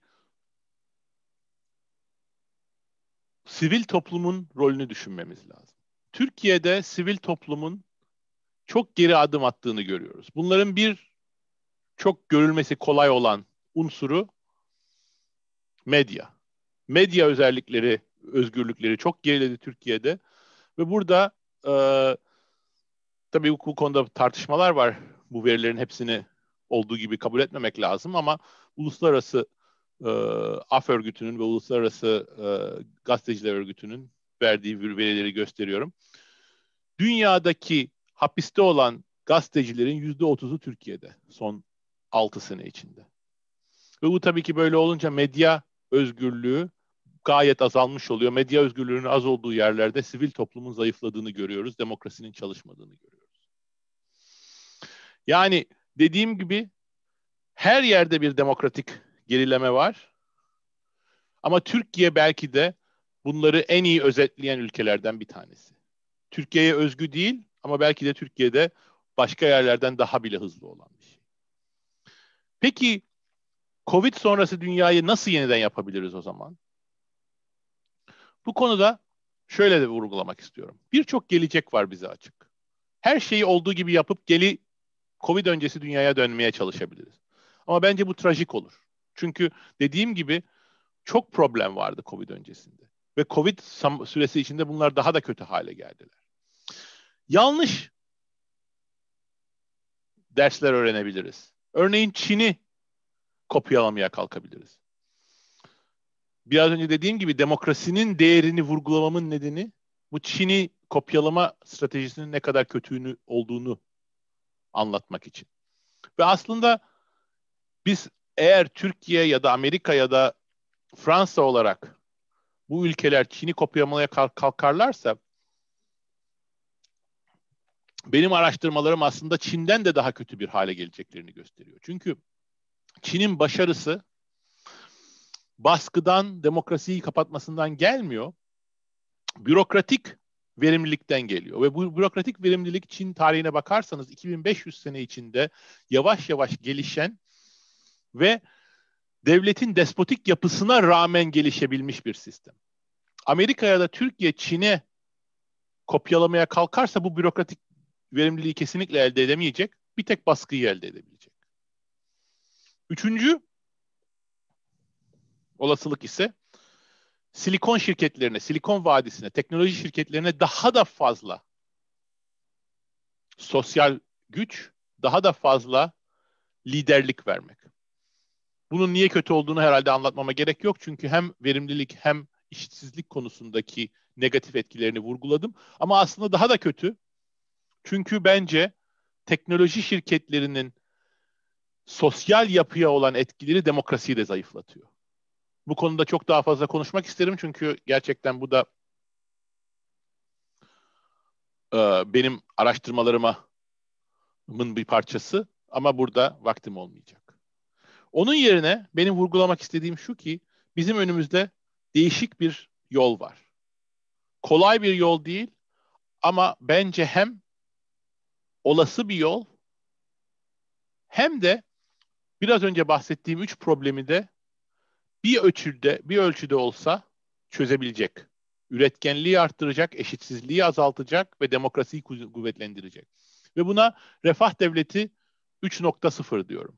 sivil toplumun rolünü düşünmemiz lazım. Türkiye'de sivil toplumun çok geri adım attığını görüyoruz. Bunların bir çok görülmesi kolay olan unsuru medya. Medya özellikleri, özgürlükleri çok geriledi Türkiye'de ve burada e, tabii bu, konuda tartışmalar var. Bu verilerin hepsini olduğu gibi kabul etmemek lazım ama uluslararası e, AF örgütünün ve uluslararası e, gazeteciler örgütünün verdiği verileri gösteriyorum. Dünyadaki hapiste olan gazetecilerin yüzde otuzu Türkiye'de son 6 sene içinde. Ve bu tabii ki böyle olunca medya özgürlüğü gayet azalmış oluyor. Medya özgürlüğünün az olduğu yerlerde sivil toplumun zayıfladığını görüyoruz. Demokrasinin çalışmadığını görüyoruz. Yani dediğim gibi her yerde bir demokratik gerileme var. Ama Türkiye belki de bunları en iyi özetleyen ülkelerden bir tanesi. Türkiye'ye özgü değil ama belki de Türkiye'de başka yerlerden daha bile hızlı olan bir şey. Peki Covid sonrası dünyayı nasıl yeniden yapabiliriz o zaman? Bu konuda şöyle de vurgulamak istiyorum. Birçok gelecek var bize açık. Her şeyi olduğu gibi yapıp geli Covid öncesi dünyaya dönmeye çalışabiliriz. Ama bence bu trajik olur. Çünkü dediğim gibi çok problem vardı Covid öncesinde. Ve Covid süresi içinde bunlar daha da kötü hale geldiler. Yanlış dersler öğrenebiliriz. Örneğin Çin'i kopyalamaya kalkabiliriz. Biraz önce dediğim gibi demokrasinin değerini vurgulamamın nedeni bu Çin'i kopyalama stratejisinin ne kadar kötüğünü olduğunu anlatmak için. Ve aslında biz eğer Türkiye ya da Amerika ya da Fransa olarak bu ülkeler Çin'i kopyalamaya kalkarlarsa benim araştırmalarım aslında Çin'den de daha kötü bir hale geleceklerini gösteriyor. Çünkü Çin'in başarısı baskıdan, demokrasiyi kapatmasından gelmiyor. Bürokratik verimlilikten geliyor. Ve bu bürokratik verimlilik Çin tarihine bakarsanız 2500 sene içinde yavaş yavaş gelişen ve devletin despotik yapısına rağmen gelişebilmiş bir sistem. Amerika ya da Türkiye Çin'e kopyalamaya kalkarsa bu bürokratik verimliliği kesinlikle elde edemeyecek. Bir tek baskıyı elde edebilecek. Üçüncü olasılık ise silikon şirketlerine, silikon vadisine, teknoloji şirketlerine daha da fazla sosyal güç, daha da fazla liderlik vermek. Bunun niye kötü olduğunu herhalde anlatmama gerek yok. Çünkü hem verimlilik hem işsizlik konusundaki negatif etkilerini vurguladım. Ama aslında daha da kötü. Çünkü bence teknoloji şirketlerinin sosyal yapıya olan etkileri demokrasiyi de zayıflatıyor. Bu konuda çok daha fazla konuşmak isterim çünkü gerçekten bu da e, benim araştırmalarıma bir parçası ama burada vaktim olmayacak. Onun yerine benim vurgulamak istediğim şu ki bizim önümüzde değişik bir yol var. Kolay bir yol değil ama bence hem olası bir yol hem de biraz önce bahsettiğim üç problemi de bir ölçüde bir ölçüde olsa çözebilecek. Üretkenliği arttıracak, eşitsizliği azaltacak ve demokrasiyi kuvvetlendirecek. Ve buna refah devleti 3.0 diyorum.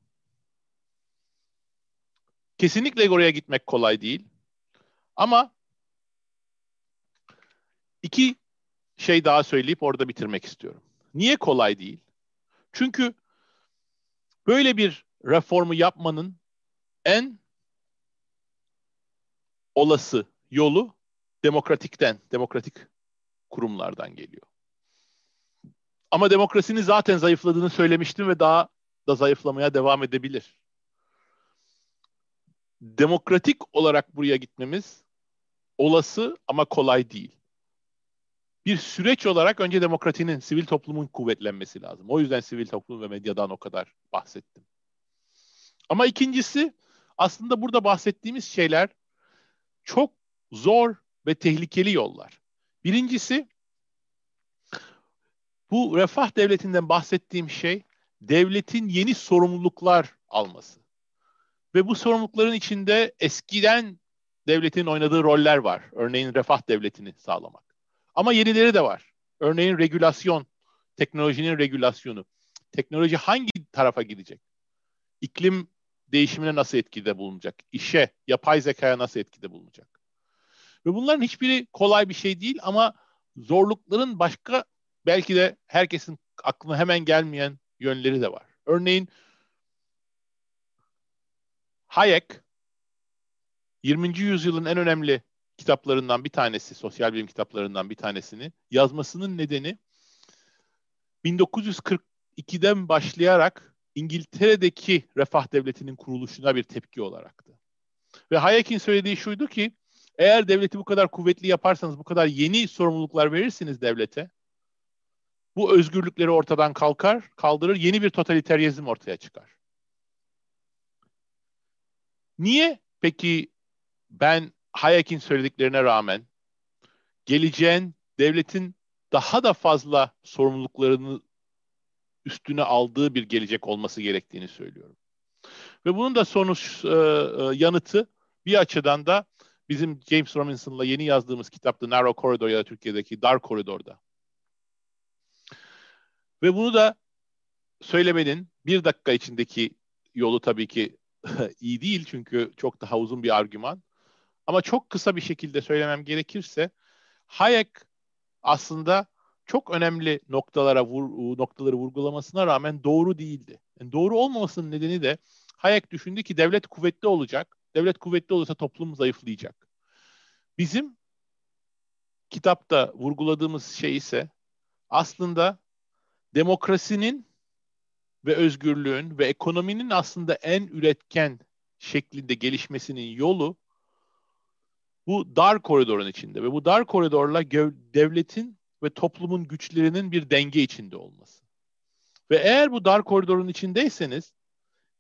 Kesinlikle oraya gitmek kolay değil. Ama iki şey daha söyleyip orada bitirmek istiyorum. Niye kolay değil? Çünkü böyle bir reformu yapmanın en olası yolu demokratikten, demokratik kurumlardan geliyor. Ama demokrasinin zaten zayıfladığını söylemiştim ve daha da zayıflamaya devam edebilir. Demokratik olarak buraya gitmemiz olası ama kolay değil. Bir süreç olarak önce demokratinin, sivil toplumun kuvvetlenmesi lazım. O yüzden sivil toplum ve medyadan o kadar bahsettim. Ama ikincisi aslında burada bahsettiğimiz şeyler çok zor ve tehlikeli yollar. Birincisi bu refah devletinden bahsettiğim şey devletin yeni sorumluluklar alması. Ve bu sorumlulukların içinde eskiden devletin oynadığı roller var. Örneğin refah devletini sağlamak. Ama yenileri de var. Örneğin regülasyon, teknolojinin regülasyonu. Teknoloji hangi tarafa gidecek? İklim değişimine nasıl etkide bulunacak? İşe, yapay zekaya nasıl etkide bulunacak? Ve bunların hiçbiri kolay bir şey değil ama zorlukların başka belki de herkesin aklına hemen gelmeyen yönleri de var. Örneğin Hayek 20. yüzyılın en önemli kitaplarından bir tanesi, sosyal bilim kitaplarından bir tanesini yazmasının nedeni 1942'den başlayarak İngiltere'deki refah devletinin kuruluşuna bir tepki olaraktı. Ve Hayek'in söylediği şuydu ki eğer devleti bu kadar kuvvetli yaparsanız, bu kadar yeni sorumluluklar verirsiniz devlete, bu özgürlükleri ortadan kalkar, kaldırır, yeni bir totaliteryizm ortaya çıkar. Niye peki ben Hayek'in söylediklerine rağmen geleceğin devletin daha da fazla sorumluluklarını üstüne aldığı bir gelecek olması gerektiğini söylüyorum. Ve bunun da sonuç e, e, yanıtı bir açıdan da bizim James Robinson'la yeni yazdığımız kitapta Narrow Corridor ya da Türkiye'deki Dar Koridor'da. Ve bunu da söylemenin bir dakika içindeki yolu tabii ki (laughs) iyi değil çünkü çok daha uzun bir argüman. Ama çok kısa bir şekilde söylemem gerekirse Hayek aslında çok önemli noktalara vur, noktaları vurgulamasına rağmen doğru değildi. Yani doğru olmamasının nedeni de Hayek düşündü ki devlet kuvvetli olacak. Devlet kuvvetli olursa toplum zayıflayacak. Bizim kitapta vurguladığımız şey ise aslında demokrasinin ve özgürlüğün ve ekonominin aslında en üretken şeklinde gelişmesinin yolu bu dar koridorun içinde ve bu dar koridorla devletin ve toplumun güçlerinin bir denge içinde olması. Ve eğer bu dar koridorun içindeyseniz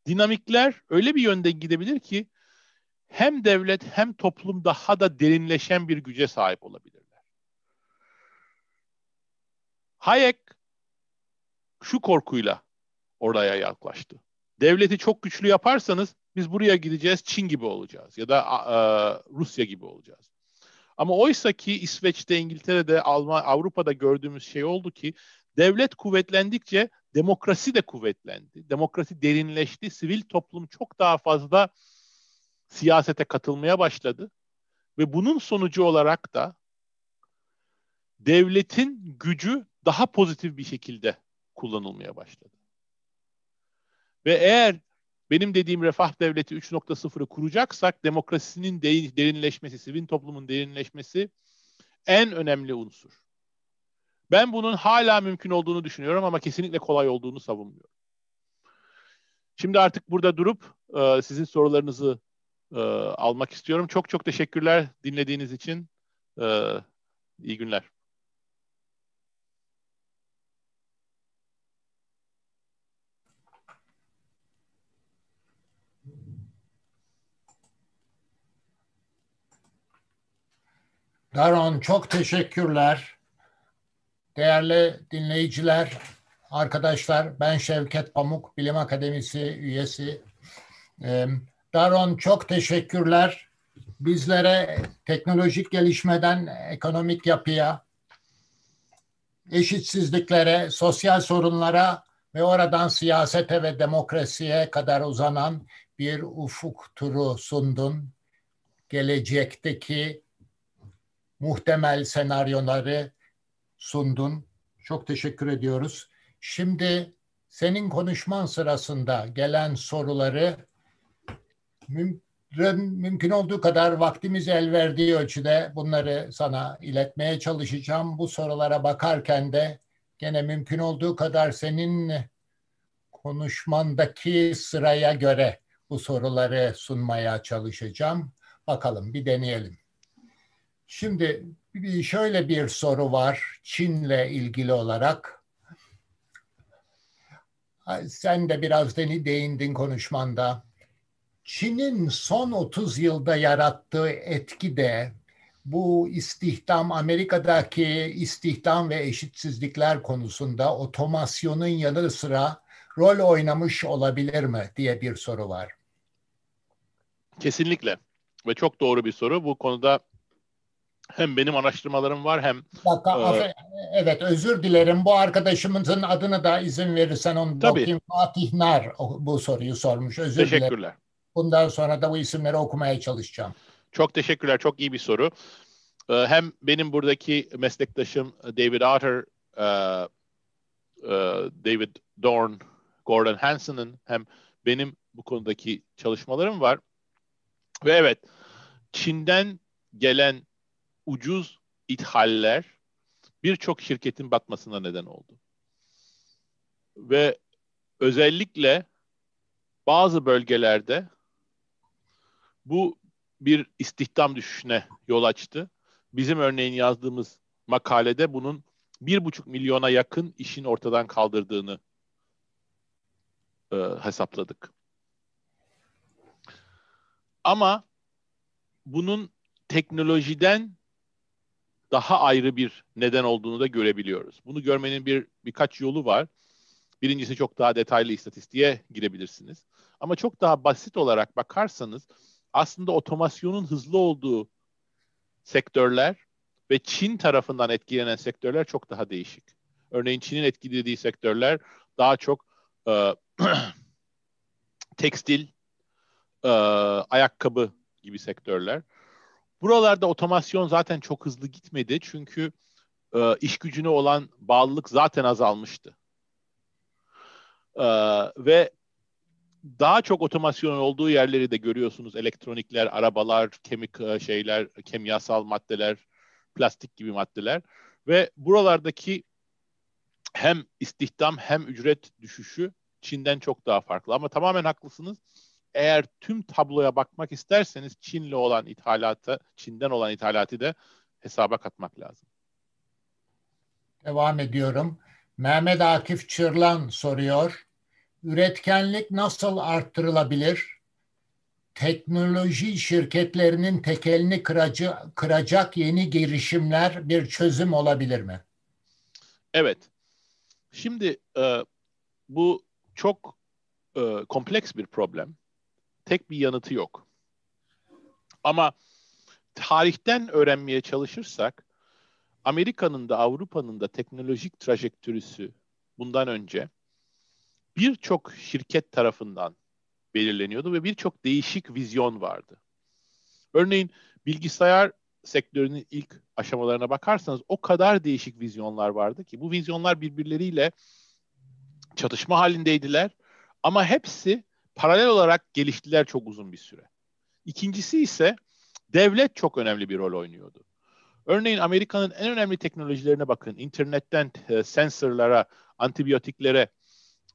dinamikler öyle bir yönde gidebilir ki hem devlet hem toplum daha da derinleşen bir güce sahip olabilirler. Hayek şu korkuyla oraya yaklaştı. Devleti çok güçlü yaparsanız biz buraya gideceğiz Çin gibi olacağız ya da e, Rusya gibi olacağız. Ama oysa ki İsveç'te, İngiltere'de, Alman, Avrupa'da gördüğümüz şey oldu ki devlet kuvvetlendikçe demokrasi de kuvvetlendi. Demokrasi derinleşti. Sivil toplum çok daha fazla siyasete katılmaya başladı. Ve bunun sonucu olarak da devletin gücü daha pozitif bir şekilde kullanılmaya başladı. Ve eğer benim dediğim refah devleti 3.0'ı kuracaksak demokrasinin derinleşmesi, sivil toplumun derinleşmesi en önemli unsur. Ben bunun hala mümkün olduğunu düşünüyorum ama kesinlikle kolay olduğunu savunmuyorum. Şimdi artık burada durup e, sizin sorularınızı e, almak istiyorum. Çok çok teşekkürler dinlediğiniz için. E, iyi günler. Daron çok teşekkürler. Değerli dinleyiciler, arkadaşlar ben Şevket Pamuk, Bilim Akademisi üyesi. Daron çok teşekkürler. Bizlere teknolojik gelişmeden ekonomik yapıya, eşitsizliklere, sosyal sorunlara ve oradan siyasete ve demokrasiye kadar uzanan bir ufuk turu sundun. Gelecekteki muhtemel senaryoları sundun. Çok teşekkür ediyoruz. Şimdi senin konuşman sırasında gelen soruları müm mümkün olduğu kadar vaktimiz el verdiği ölçüde bunları sana iletmeye çalışacağım. Bu sorulara bakarken de gene mümkün olduğu kadar senin konuşmandaki sıraya göre bu soruları sunmaya çalışacağım. Bakalım bir deneyelim. Şimdi şöyle bir soru var Çin'le ilgili olarak. Sen de biraz değindin konuşmanda. Çin'in son 30 yılda yarattığı etki de bu istihdam Amerika'daki istihdam ve eşitsizlikler konusunda otomasyonun yanı sıra rol oynamış olabilir mi diye bir soru var. Kesinlikle ve çok doğru bir soru. Bu konuda hem benim araştırmalarım var hem... Dakika, e, evet özür dilerim. Bu arkadaşımızın adını da izin verirsen onu tabii. bakayım. Fatih Nar bu soruyu sormuş. Özür Teşekkürler. dilerim. Bundan sonra da bu isimleri okumaya çalışacağım. Çok teşekkürler. Çok iyi bir soru. Ee, hem benim buradaki meslektaşım David Otter, e, e, David Dorn, Gordon Hansen'ın hem benim bu konudaki çalışmalarım var. Ve evet, Çin'den gelen ucuz ithaller birçok şirketin batmasına neden oldu. Ve özellikle bazı bölgelerde bu bir istihdam düşüşüne yol açtı. Bizim örneğin yazdığımız makalede bunun bir buçuk milyona yakın işin ortadan kaldırdığını e, hesapladık. Ama bunun teknolojiden daha ayrı bir neden olduğunu da görebiliyoruz. Bunu görmenin bir birkaç yolu var. Birincisi çok daha detaylı istatistiğe girebilirsiniz. Ama çok daha basit olarak bakarsanız aslında otomasyonun hızlı olduğu sektörler ve Çin tarafından etkilenen sektörler çok daha değişik. Örneğin Çin'in etkilediği sektörler daha çok e, (clears throat) tekstil, e, ayakkabı gibi sektörler. Buralarda otomasyon zaten çok hızlı gitmedi çünkü e, iş gücüne olan bağlılık zaten azalmıştı. E, ve daha çok otomasyon olduğu yerleri de görüyorsunuz. Elektronikler, arabalar, kemik e, şeyler, kimyasal maddeler, plastik gibi maddeler ve buralardaki hem istihdam hem ücret düşüşü Çin'den çok daha farklı. Ama tamamen haklısınız. Eğer tüm tabloya bakmak isterseniz Çin'le olan ithalatı, Çin'den olan ithalatı da hesaba katmak lazım. Devam ediyorum. Mehmet Akif Çırlan soruyor. Üretkenlik nasıl arttırılabilir? Teknoloji şirketlerinin tekelini kıracı, kıracak yeni girişimler bir çözüm olabilir mi? Evet. Şimdi e, bu çok e, kompleks bir problem. Tek bir yanıtı yok. Ama tarihten öğrenmeye çalışırsak Amerika'nın da Avrupa'nın da teknolojik trajektörüsü bundan önce birçok şirket tarafından belirleniyordu ve birçok değişik vizyon vardı. Örneğin bilgisayar sektörünün ilk aşamalarına bakarsanız o kadar değişik vizyonlar vardı ki bu vizyonlar birbirleriyle çatışma halindeydiler ama hepsi paralel olarak geliştiler çok uzun bir süre. İkincisi ise devlet çok önemli bir rol oynuyordu. Örneğin Amerika'nın en önemli teknolojilerine bakın. İnternetten e, sensörlara, antibiyotiklere,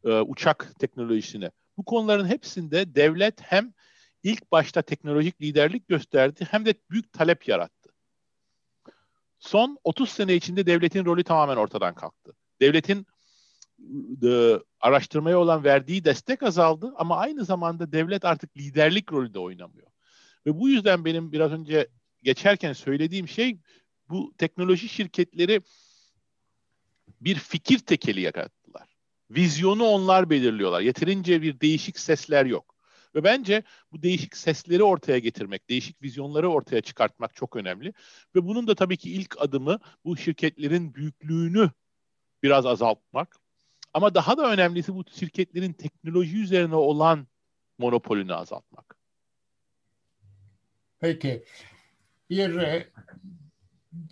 e, uçak teknolojisine. Bu konuların hepsinde devlet hem ilk başta teknolojik liderlik gösterdi hem de büyük talep yarattı. Son 30 sene içinde devletin rolü tamamen ortadan kalktı. Devletin e, araştırmaya olan verdiği destek azaldı ama aynı zamanda devlet artık liderlik rolü de oynamıyor. Ve bu yüzden benim biraz önce geçerken söylediğim şey bu teknoloji şirketleri bir fikir tekeli yarattılar. Vizyonu onlar belirliyorlar. Yeterince bir değişik sesler yok. Ve bence bu değişik sesleri ortaya getirmek, değişik vizyonları ortaya çıkartmak çok önemli. Ve bunun da tabii ki ilk adımı bu şirketlerin büyüklüğünü biraz azaltmak. Ama daha da önemlisi bu şirketlerin teknoloji üzerine olan monopolünü azaltmak. Peki. Bir e,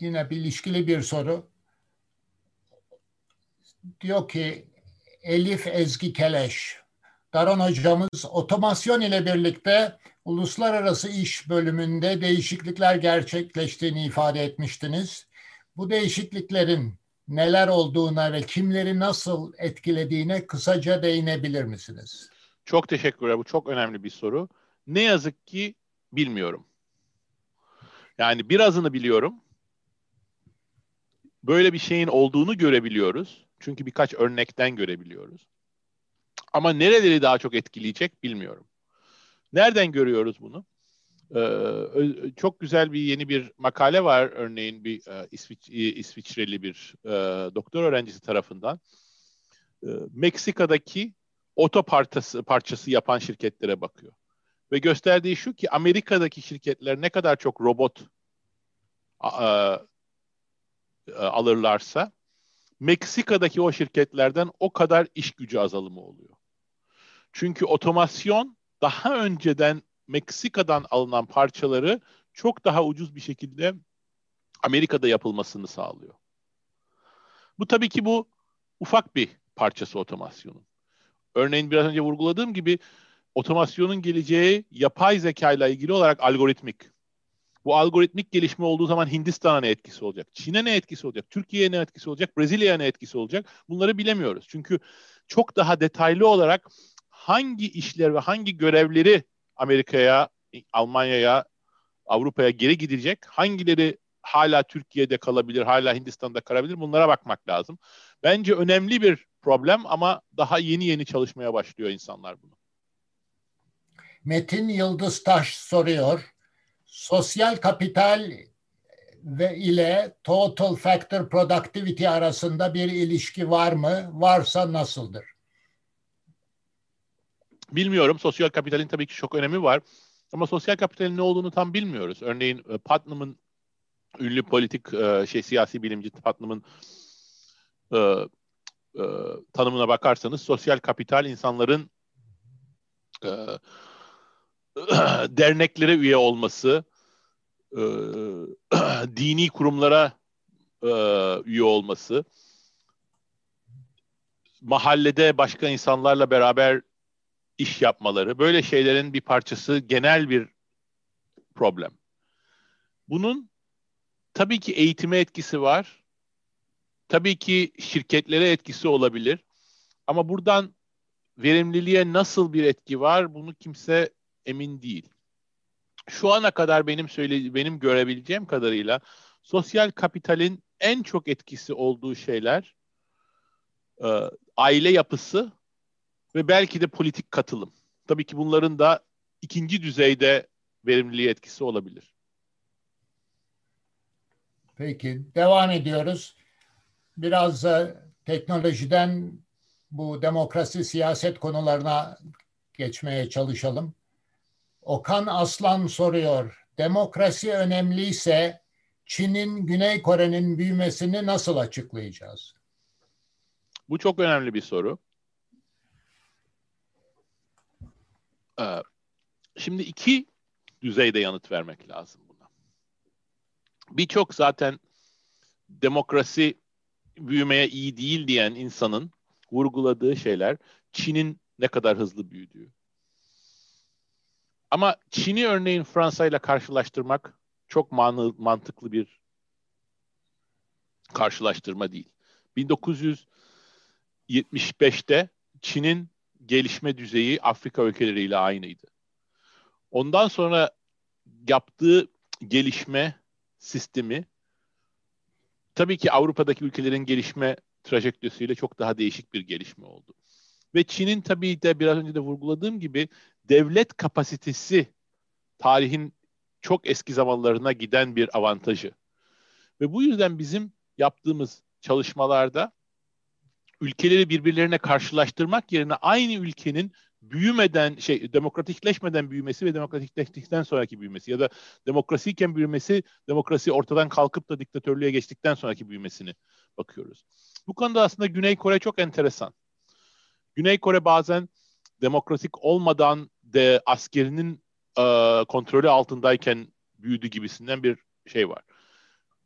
yine bir ilişkili bir soru. Diyor ki Elif Ezgi Keleş, Daron hocamız otomasyon ile birlikte uluslararası iş bölümünde değişiklikler gerçekleştiğini ifade etmiştiniz. Bu değişikliklerin neler olduğuna ve kimleri nasıl etkilediğine kısaca değinebilir misiniz? Çok teşekkürler. Bu çok önemli bir soru. Ne yazık ki bilmiyorum. Yani birazını biliyorum. Böyle bir şeyin olduğunu görebiliyoruz. Çünkü birkaç örnekten görebiliyoruz. Ama nereleri daha çok etkileyecek bilmiyorum. Nereden görüyoruz bunu? Ee, çok güzel bir yeni bir makale var örneğin bir e, İsviç, e, İsviçreli bir e, doktor öğrencisi tarafından. E, Meksika'daki oto parçası, parçası yapan şirketlere bakıyor. Ve gösterdiği şu ki Amerika'daki şirketler ne kadar çok robot a, a, alırlarsa Meksika'daki o şirketlerden o kadar iş gücü azalımı oluyor. Çünkü otomasyon daha önceden Meksika'dan alınan parçaları çok daha ucuz bir şekilde Amerika'da yapılmasını sağlıyor. Bu tabii ki bu ufak bir parçası otomasyonun. Örneğin biraz önce vurguladığım gibi otomasyonun geleceği yapay zeka ile ilgili olarak algoritmik. Bu algoritmik gelişme olduğu zaman Hindistan'a ne etkisi olacak? Çin'e ne etkisi olacak? Türkiye'ye ne etkisi olacak? Brezilya'ya ne etkisi olacak? Bunları bilemiyoruz. Çünkü çok daha detaylı olarak hangi işler ve hangi görevleri Amerika'ya, Almanya'ya, Avrupa'ya geri gidecek, hangileri hala Türkiye'de kalabilir, hala Hindistan'da kalabilir bunlara bakmak lazım. Bence önemli bir problem ama daha yeni yeni çalışmaya başlıyor insanlar bunu. Metin Yıldız Taş soruyor. Sosyal kapital ve ile total factor productivity arasında bir ilişki var mı? Varsa nasıldır? Bilmiyorum. Sosyal kapitalin tabii ki çok önemi var. Ama sosyal kapitalin ne olduğunu tam bilmiyoruz. Örneğin e, Putnam'ın ünlü politik e, şey siyasi bilimci Putnam'ın e, tanımına bakarsanız sosyal kapital insanların (clears throat) derneklere üye olması, (clears throat) dini kurumlara üye olması, mahallede başka insanlarla beraber iş yapmaları, böyle şeylerin bir parçası genel bir problem. Bunun tabii ki eğitime etkisi var. Tabii ki şirketlere etkisi olabilir. Ama buradan verimliliğe nasıl bir etki var bunu kimse emin değil. Şu ana kadar benim söyle benim görebileceğim kadarıyla sosyal kapitalin en çok etkisi olduğu şeyler e, aile yapısı ve belki de politik katılım. Tabii ki bunların da ikinci düzeyde verimliliğe etkisi olabilir. Peki devam ediyoruz. Biraz da teknolojiden bu demokrasi siyaset konularına geçmeye çalışalım. Okan Aslan soruyor. Demokrasi önemliyse Çin'in Güney Kore'nin büyümesini nasıl açıklayacağız? Bu çok önemli bir soru. Ee, şimdi iki düzeyde yanıt vermek lazım buna. Birçok zaten demokrasi büyümeye iyi değil diyen insanın vurguladığı şeyler Çin'in ne kadar hızlı büyüdüğü. Ama Çin'i örneğin Fransa ile karşılaştırmak çok manı, mantıklı bir karşılaştırma değil. 1975'te Çin'in gelişme düzeyi Afrika ülkeleriyle aynıydı. Ondan sonra yaptığı gelişme sistemi tabii ki Avrupa'daki ülkelerin gelişme trajektörüyle çok daha değişik bir gelişme oldu. Ve Çin'in tabii de biraz önce de vurguladığım gibi devlet kapasitesi tarihin çok eski zamanlarına giden bir avantajı. Ve bu yüzden bizim yaptığımız çalışmalarda ülkeleri birbirlerine karşılaştırmak yerine aynı ülkenin büyümeden şey demokratikleşmeden büyümesi ve demokratikleştikten sonraki büyümesi ya da demokrasiyken büyümesi demokrasi ortadan kalkıp da diktatörlüğe geçtikten sonraki büyümesini bakıyoruz. Bu konuda aslında Güney Kore çok enteresan. Güney Kore bazen demokratik olmadan de askerinin e, kontrolü altındayken büyüdü gibisinden bir şey var.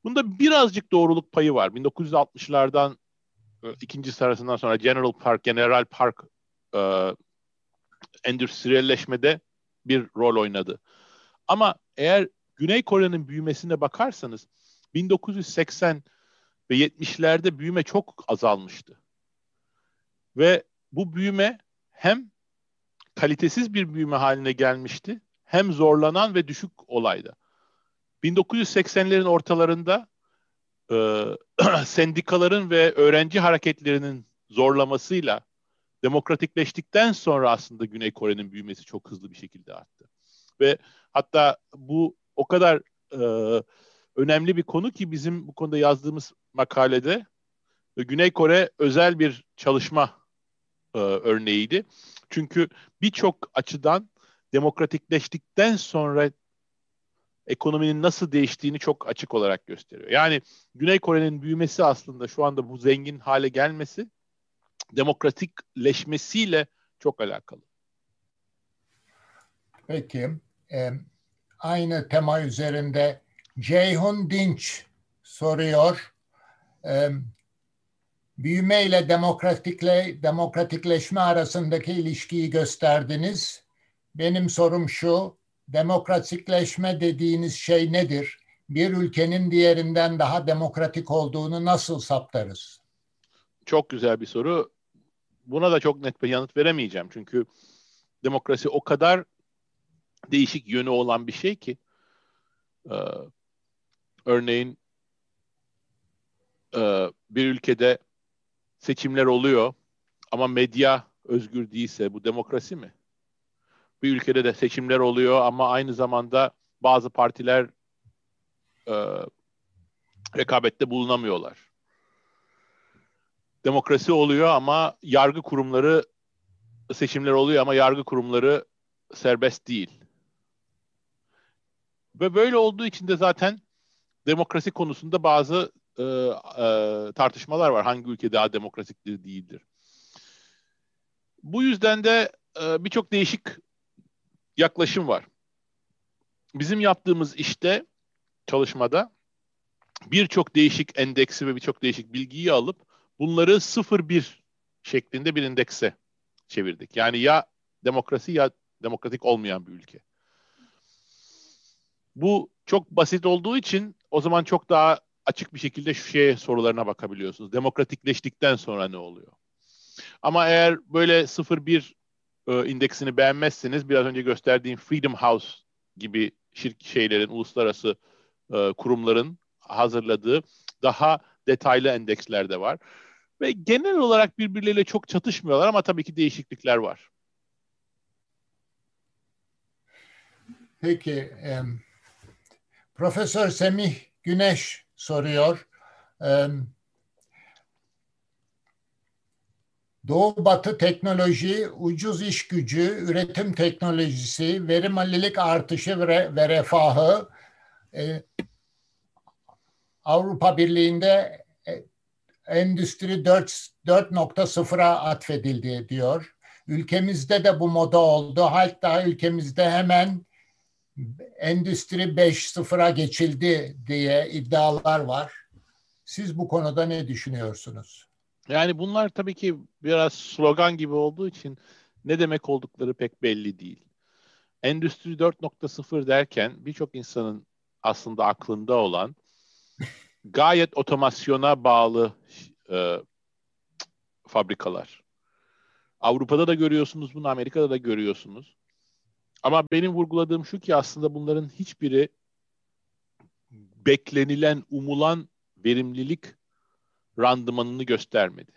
Bunda birazcık doğruluk payı var. 1960'lardan e, ikinci sırasından sonra General Park, General Park e, endüstriyelleşmede bir rol oynadı. Ama eğer Güney Kore'nin büyümesine bakarsanız 1980 ve 70'lerde büyüme çok azalmıştı. Ve bu büyüme hem kalitesiz bir büyüme haline gelmişti hem zorlanan ve düşük olayda. 1980'lerin ortalarında e, (clears throat) sendikaların ve öğrenci hareketlerinin zorlamasıyla demokratikleştikten sonra aslında Güney Kore'nin büyümesi çok hızlı bir şekilde arttı. Ve hatta bu o kadar e, önemli bir konu ki bizim bu konuda yazdığımız makalede Güney Kore özel bir çalışma e, örneğiydi. Çünkü birçok açıdan demokratikleştikten sonra ekonominin nasıl değiştiğini çok açık olarak gösteriyor. Yani Güney Kore'nin büyümesi aslında şu anda bu zengin hale gelmesi demokratikleşmesiyle çok alakalı. Peki. E, aynı tema üzerinde Ceyhun Dinç soruyor. E, büyüme ile demokratikle, demokratikleşme arasındaki ilişkiyi gösterdiniz. Benim sorum şu, demokratikleşme dediğiniz şey nedir? Bir ülkenin diğerinden daha demokratik olduğunu nasıl saptarız? Çok güzel bir soru. Buna da çok net bir yanıt veremeyeceğim. Çünkü demokrasi o kadar değişik yönü olan bir şey ki e, örneğin e, bir ülkede seçimler oluyor ama medya özgür değilse bu demokrasi mi? Bir ülkede de seçimler oluyor ama aynı zamanda bazı partiler e, rekabette bulunamıyorlar. Demokrasi oluyor ama yargı kurumları seçimler oluyor ama yargı kurumları serbest değil. Ve böyle olduğu için de zaten demokrasi konusunda bazı e, e, tartışmalar var. Hangi ülke daha demokratiktir değildir. Bu yüzden de e, birçok değişik yaklaşım var. Bizim yaptığımız işte çalışmada birçok değişik endeksi ve birçok değişik bilgiyi alıp bunları 0-1 şeklinde bir indekse çevirdik. Yani ya demokrasi ya demokratik olmayan bir ülke. Bu çok basit olduğu için o zaman çok daha açık bir şekilde şu şeye sorularına bakabiliyorsunuz. Demokratikleştikten sonra ne oluyor? Ama eğer böyle 0-1 e, indeksini beğenmezseniz biraz önce gösterdiğim Freedom House gibi şirk şeylerin, uluslararası e, kurumların hazırladığı daha detaylı endeksler de var. Ve genel olarak birbirleriyle çok çatışmıyorlar ama tabii ki değişiklikler var. Peki, e, Profesör Semih Güneş soruyor. E, Doğu Batı teknoloji, ucuz iş gücü, üretim teknolojisi, verimlilik artışı ve, ve refahı e, Avrupa Birliği'nde e, Endüstri 4.0'a atfedildi diyor. Ülkemizde de bu moda oldu. Hatta ülkemizde hemen Endüstri 5.0'a geçildi diye iddialar var. Siz bu konuda ne düşünüyorsunuz? Yani bunlar tabii ki biraz slogan gibi olduğu için ne demek oldukları pek belli değil. Endüstri 4.0 derken birçok insanın aslında aklında olan (laughs) gayet otomasyona bağlı e, fabrikalar. Avrupa'da da görüyorsunuz bunu, Amerika'da da görüyorsunuz. Ama benim vurguladığım şu ki aslında bunların hiçbiri beklenilen, umulan verimlilik randımanını göstermedi.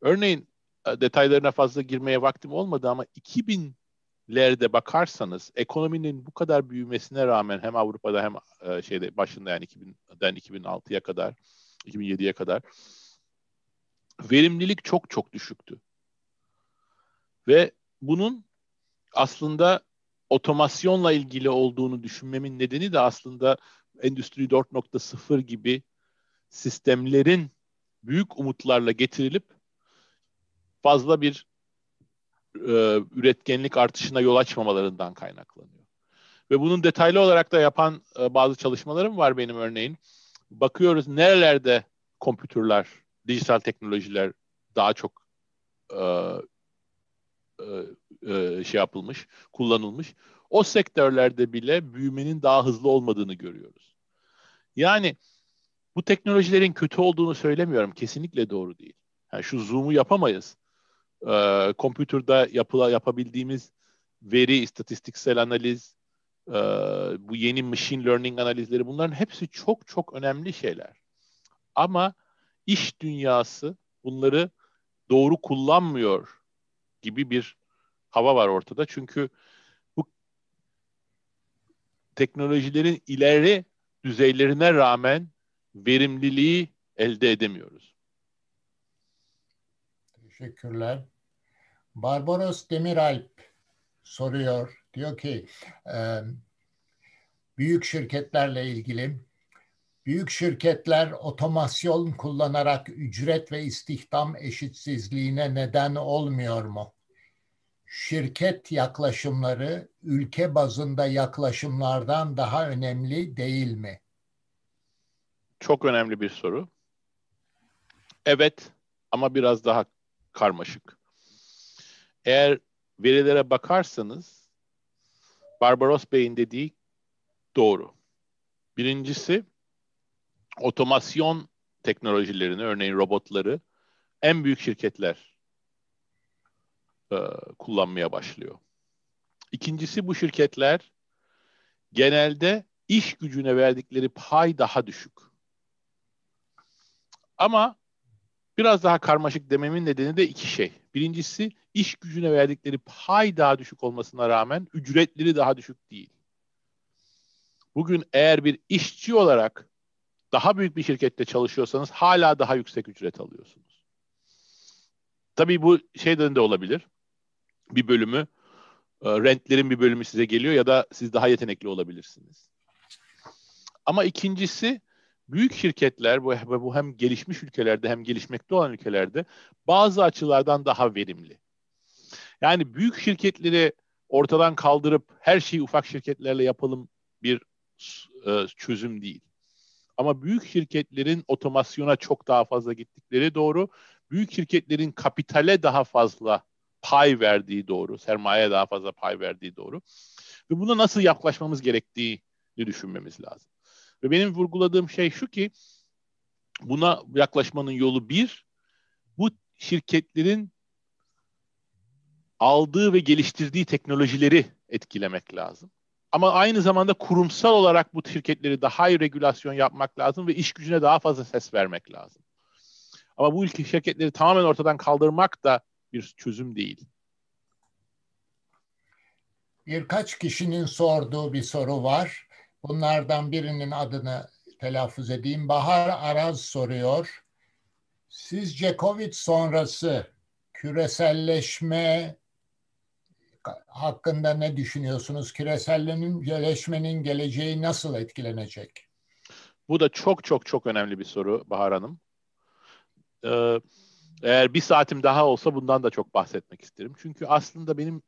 Örneğin e, detaylarına fazla girmeye vaktim olmadı ama 2000 lerde bakarsanız ekonominin bu kadar büyümesine rağmen hem Avrupa'da hem e, şeyde başında yani 2000'den 2006'ya kadar 2007'ye kadar verimlilik çok çok düşüktü. Ve bunun aslında otomasyonla ilgili olduğunu düşünmemin nedeni de aslında Endüstri 4.0 gibi sistemlerin büyük umutlarla getirilip fazla bir e, üretkenlik artışına yol açmamalarından kaynaklanıyor. Ve bunun detaylı olarak da yapan e, bazı çalışmalarım var benim örneğin. Bakıyoruz nerelerde kompütürler, dijital teknolojiler daha çok e, e, e, şey yapılmış, kullanılmış. O sektörlerde bile büyümenin daha hızlı olmadığını görüyoruz. Yani bu teknolojilerin kötü olduğunu söylemiyorum. Kesinlikle doğru değil. Yani şu Zoom'u yapamayız. Ee, kompütürde yapıla, yapabildiğimiz veri, istatistiksel analiz, e, bu yeni machine learning analizleri bunların hepsi çok çok önemli şeyler. Ama iş dünyası bunları doğru kullanmıyor gibi bir hava var ortada. Çünkü bu teknolojilerin ileri düzeylerine rağmen verimliliği elde edemiyoruz. Teşekkürler. Barbaros Demiralp soruyor. Diyor ki büyük şirketlerle ilgili büyük şirketler otomasyon kullanarak ücret ve istihdam eşitsizliğine neden olmuyor mu? Şirket yaklaşımları ülke bazında yaklaşımlardan daha önemli değil mi? Çok önemli bir soru. Evet ama biraz daha karmaşık. Eğer verilere bakarsanız Barbaros Bey'in dediği doğru. Birincisi otomasyon teknolojilerini, örneğin robotları en büyük şirketler e, kullanmaya başlıyor. İkincisi bu şirketler genelde iş gücüne verdikleri pay daha düşük. Ama biraz daha karmaşık dememin nedeni de iki şey. Birincisi iş gücüne verdikleri pay daha düşük olmasına rağmen ücretleri daha düşük değil. Bugün eğer bir işçi olarak daha büyük bir şirkette çalışıyorsanız hala daha yüksek ücret alıyorsunuz. Tabii bu şeyden de olabilir. Bir bölümü, e, rentlerin bir bölümü size geliyor ya da siz daha yetenekli olabilirsiniz. Ama ikincisi büyük şirketler bu, bu hem gelişmiş ülkelerde hem gelişmekte olan ülkelerde bazı açılardan daha verimli. Yani büyük şirketleri ortadan kaldırıp her şeyi ufak şirketlerle yapalım bir e, çözüm değil. Ama büyük şirketlerin otomasyona çok daha fazla gittikleri doğru. Büyük şirketlerin kapitale daha fazla pay verdiği doğru. Sermaye daha fazla pay verdiği doğru. Ve buna nasıl yaklaşmamız gerektiğini düşünmemiz lazım. Ve benim vurguladığım şey şu ki buna yaklaşmanın yolu bir, bu şirketlerin aldığı ve geliştirdiği teknolojileri etkilemek lazım. Ama aynı zamanda kurumsal olarak bu şirketleri daha iyi regülasyon yapmak lazım ve iş gücüne daha fazla ses vermek lazım. Ama bu ülke şirketleri tamamen ortadan kaldırmak da bir çözüm değil. Birkaç kişinin sorduğu bir soru var. Bunlardan birinin adını telaffuz edeyim. Bahar Araz soruyor. Sizce Covid sonrası küreselleşme hakkında ne düşünüyorsunuz? Küreselleşmenin geleceği nasıl etkilenecek? Bu da çok çok çok önemli bir soru Bahar Hanım. Ee, eğer bir saatim daha olsa bundan da çok bahsetmek isterim. Çünkü aslında benim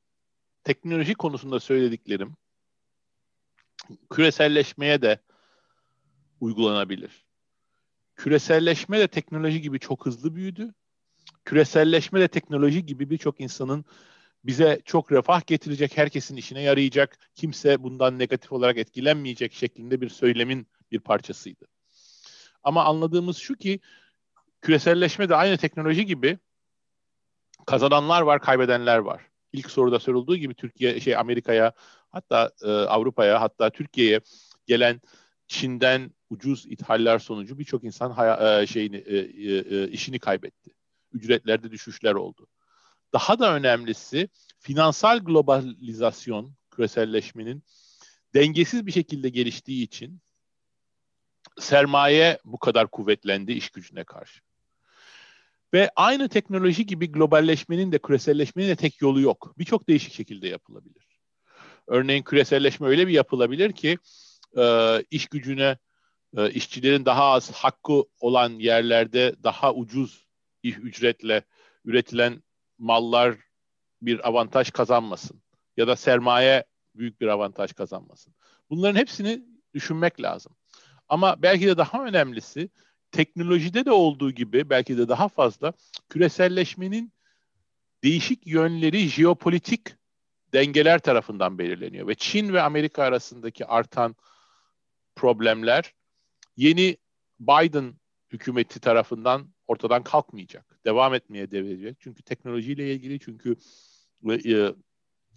teknoloji konusunda söylediklerim küreselleşmeye de uygulanabilir. Küreselleşme de teknoloji gibi çok hızlı büyüdü. Küreselleşme de teknoloji gibi birçok insanın bize çok refah getirecek, herkesin işine yarayacak, kimse bundan negatif olarak etkilenmeyecek şeklinde bir söylemin bir parçasıydı. Ama anladığımız şu ki küreselleşme de aynı teknoloji gibi kazananlar var, kaybedenler var. İlk soruda sorulduğu gibi Türkiye şey Amerika'ya hatta e, Avrupa'ya hatta Türkiye'ye gelen Çin'den ucuz ithaller sonucu birçok insan haya, e, şeyini e, e, e işini kaybetti. Ücretlerde düşüşler oldu. Daha da önemlisi finansal globalizasyon, küreselleşmenin dengesiz bir şekilde geliştiği için sermaye bu kadar kuvvetlendi iş gücüne karşı. Ve aynı teknoloji gibi globalleşmenin de küreselleşmenin de tek yolu yok. Birçok değişik şekilde yapılabilir. Örneğin küreselleşme öyle bir yapılabilir ki e, iş gücüne e, işçilerin daha az hakkı olan yerlerde daha ucuz ücretle üretilen mallar bir avantaj kazanmasın ya da sermaye büyük bir avantaj kazanmasın. Bunların hepsini düşünmek lazım. Ama belki de daha önemlisi teknolojide de olduğu gibi belki de daha fazla küreselleşmenin değişik yönleri jeopolitik dengeler tarafından belirleniyor ve Çin ve Amerika arasındaki artan problemler yeni Biden hükümeti tarafından ortadan kalkmayacak. Devam etmeye devam edecek. Çünkü teknolojiyle ilgili, çünkü e,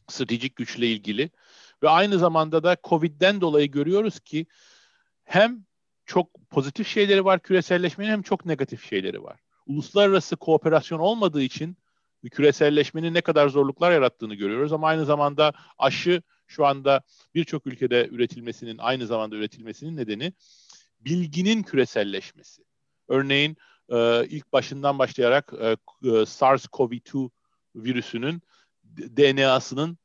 stratejik güçle ilgili ve aynı zamanda da Covid'den dolayı görüyoruz ki hem çok pozitif şeyleri var küreselleşmenin hem çok negatif şeyleri var. Uluslararası kooperasyon olmadığı için küreselleşmenin ne kadar zorluklar yarattığını görüyoruz ama aynı zamanda aşı şu anda birçok ülkede üretilmesinin aynı zamanda üretilmesinin nedeni bilginin küreselleşmesi. Örneğin e, ilk başından başlayarak e, e SARS-CoV-2 virüsünün DNA'sının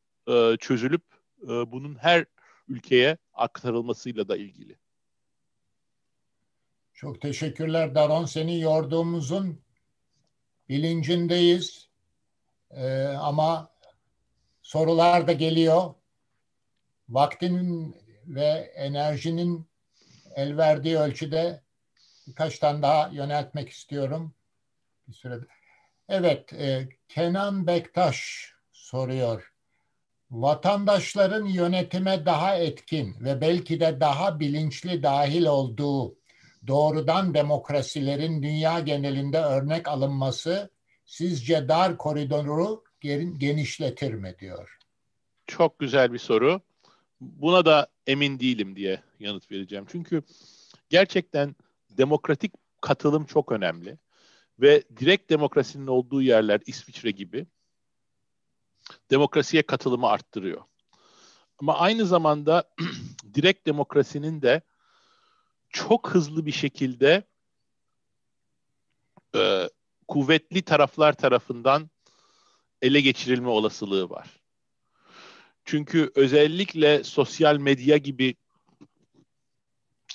çözülüp bunun her ülkeye aktarılmasıyla da ilgili. Çok teşekkürler Daron. Seni yorduğumuzun bilincindeyiz. Ee, ama sorular da geliyor. Vaktinin ve enerjinin el verdiği ölçüde birkaç tane daha yöneltmek istiyorum. Bir sürede. Evet, e, Kenan Bektaş soruyor. Vatandaşların yönetime daha etkin ve belki de daha bilinçli dahil olduğu doğrudan demokrasilerin dünya genelinde örnek alınması sizce dar koridoru genişletir mi diyor. Çok güzel bir soru. Buna da emin değilim diye yanıt vereceğim. Çünkü gerçekten demokratik katılım çok önemli ve direkt demokrasinin olduğu yerler İsviçre gibi demokrasiye katılımı arttırıyor. Ama aynı zamanda (clears throat) direkt demokrasinin de çok hızlı bir şekilde e, kuvvetli taraflar tarafından ele geçirilme olasılığı var. Çünkü özellikle sosyal medya gibi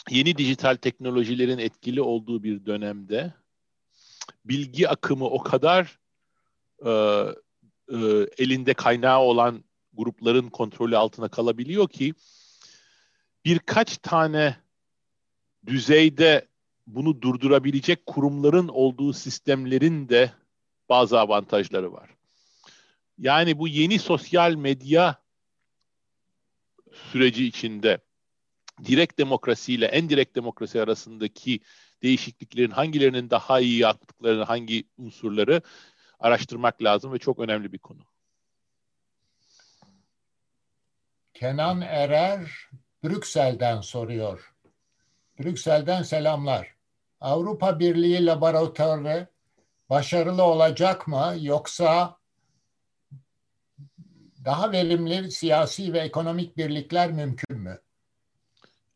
yeni dijital teknolojilerin etkili olduğu bir dönemde bilgi akımı o kadar e, e, elinde kaynağı olan grupların kontrolü altına kalabiliyor ki birkaç tane düzeyde bunu durdurabilecek kurumların olduğu sistemlerin de bazı avantajları var. Yani bu yeni sosyal medya süreci içinde direkt demokrasi ile en direkt demokrasi arasındaki değişikliklerin hangilerinin daha iyi yaptıklarını, hangi unsurları araştırmak lazım ve çok önemli bir konu. Kenan Erer Brüksel'den soruyor. Brüksel'den selamlar. Avrupa Birliği laboratuvarı başarılı olacak mı yoksa daha verimli siyasi ve ekonomik birlikler mümkün mü?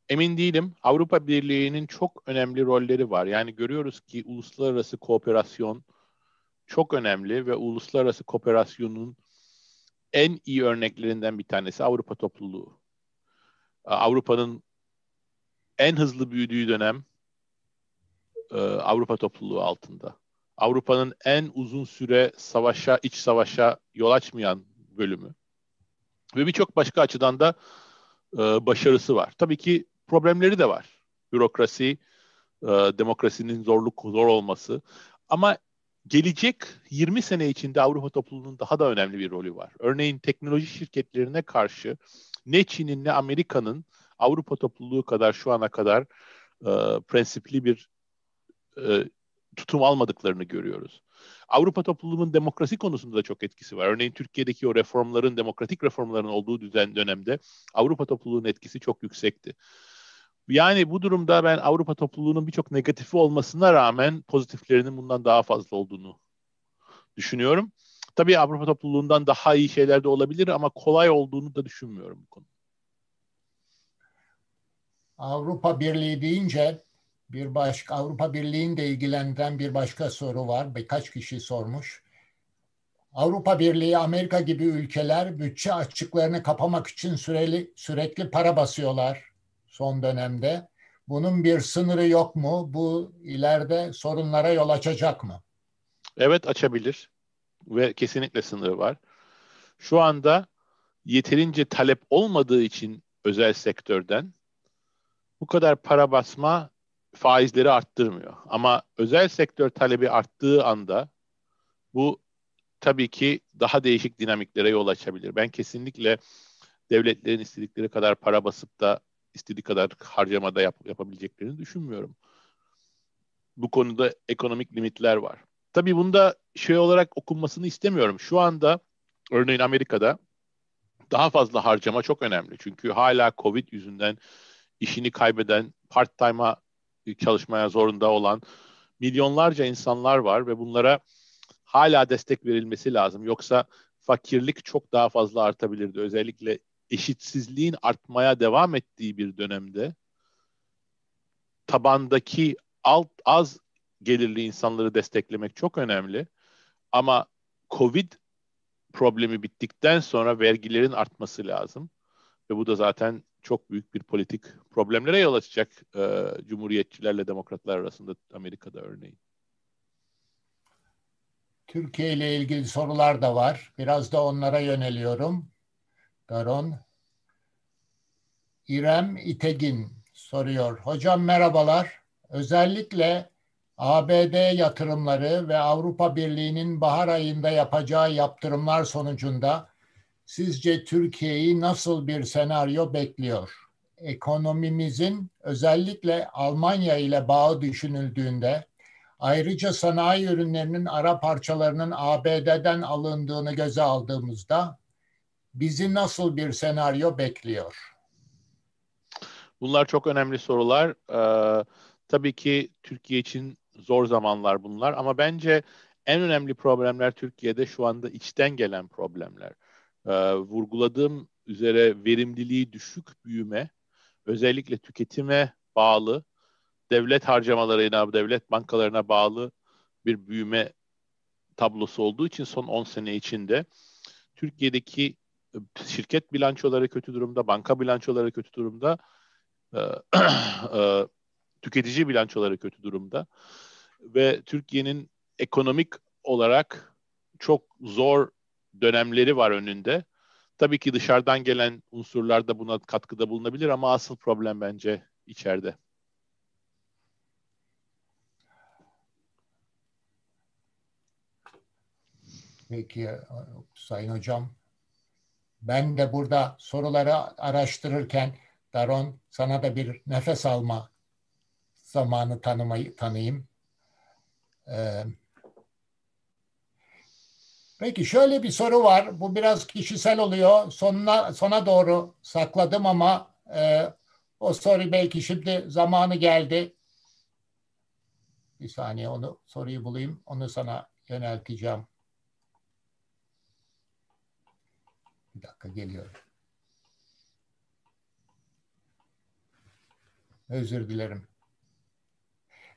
Emin değilim. Avrupa Birliği'nin çok önemli rolleri var. Yani görüyoruz ki uluslararası kooperasyon çok önemli ve uluslararası kooperasyonun en iyi örneklerinden bir tanesi Avrupa topluluğu. Avrupa'nın en hızlı büyüdüğü dönem e, Avrupa topluluğu altında. Avrupa'nın en uzun süre savaşa, iç savaşa yol açmayan bölümü. Ve birçok başka açıdan da e, başarısı var. Tabii ki problemleri de var. Bürokrasi, e, demokrasinin zorluk zor olması. Ama gelecek 20 sene içinde Avrupa topluluğunun daha da önemli bir rolü var. Örneğin teknoloji şirketlerine karşı ne Çin'in ne Amerika'nın Avrupa topluluğu kadar şu ana kadar e, prensipli bir e, tutum almadıklarını görüyoruz. Avrupa topluluğunun demokrasi konusunda da çok etkisi var. Örneğin Türkiye'deki o reformların, demokratik reformların olduğu düzen dönemde Avrupa topluluğunun etkisi çok yüksekti. Yani bu durumda ben Avrupa topluluğunun birçok negatifi olmasına rağmen pozitiflerinin bundan daha fazla olduğunu düşünüyorum. Tabii Avrupa topluluğundan daha iyi şeyler de olabilir ama kolay olduğunu da düşünmüyorum bu konu. Avrupa Birliği deyince bir başka Avrupa Birliği'ni de ilgilendiren bir başka soru var. Birkaç kişi sormuş. Avrupa Birliği, Amerika gibi ülkeler bütçe açıklarını kapamak için süreli, sürekli para basıyorlar son dönemde. Bunun bir sınırı yok mu? Bu ileride sorunlara yol açacak mı? Evet açabilir ve kesinlikle sınırı var. Şu anda yeterince talep olmadığı için özel sektörden bu kadar para basma faizleri arttırmıyor. Ama özel sektör talebi arttığı anda bu tabii ki daha değişik dinamiklere yol açabilir. Ben kesinlikle devletlerin istedikleri kadar para basıp da istediği kadar harcamada yap, yapabileceklerini düşünmüyorum. Bu konuda ekonomik limitler var. Tabii bunda şey olarak okunmasını istemiyorum. Şu anda örneğin Amerika'da daha fazla harcama çok önemli. Çünkü hala Covid yüzünden işini kaybeden, part-time'a çalışmaya zorunda olan milyonlarca insanlar var ve bunlara hala destek verilmesi lazım. Yoksa fakirlik çok daha fazla artabilirdi. Özellikle eşitsizliğin artmaya devam ettiği bir dönemde tabandaki alt az gelirli insanları desteklemek çok önemli. Ama Covid problemi bittikten sonra vergilerin artması lazım. Ve bu da zaten çok büyük bir politik problemlere yol açacak e, cumhuriyetçilerle demokratlar arasında Amerika'da örneğin. Türkiye ile ilgili sorular da var. Biraz da onlara yöneliyorum. Daron. İrem İtegin soruyor. Hocam merhabalar. Özellikle ABD yatırımları ve Avrupa Birliği'nin bahar ayında yapacağı yaptırımlar sonucunda sizce Türkiye'yi nasıl bir senaryo bekliyor? Ekonomimizin özellikle Almanya ile bağı düşünüldüğünde ayrıca sanayi ürünlerinin ara parçalarının ABD'den alındığını göze aldığımızda bizi nasıl bir senaryo bekliyor? Bunlar çok önemli sorular. Ee, tabii ki Türkiye için zor zamanlar bunlar ama bence en önemli problemler Türkiye'de şu anda içten gelen problemler. Ee, vurguladığım üzere verimliliği düşük büyüme, özellikle tüketime bağlı, devlet harcamalarına, devlet bankalarına bağlı bir büyüme tablosu olduğu için son 10 sene içinde Türkiye'deki e, şirket bilançoları kötü durumda, banka bilançoları kötü durumda, e, (clears throat) e, tüketici bilançoları kötü durumda ve Türkiye'nin ekonomik olarak çok zor dönemleri var önünde. Tabii ki dışarıdan gelen unsurlar da buna katkıda bulunabilir ama asıl problem bence içeride. Peki Sayın Hocam. Ben de burada soruları araştırırken Daron sana da bir nefes alma zamanı tanımayı tanıyayım. Ee, peki şöyle bir soru var. Bu biraz kişisel oluyor. Sonuna sona doğru sakladım ama e, o soru belki şimdi zamanı geldi. Bir saniye onu soruyu bulayım. Onu sana yönelteceğim. Bir dakika geliyorum. Özür dilerim.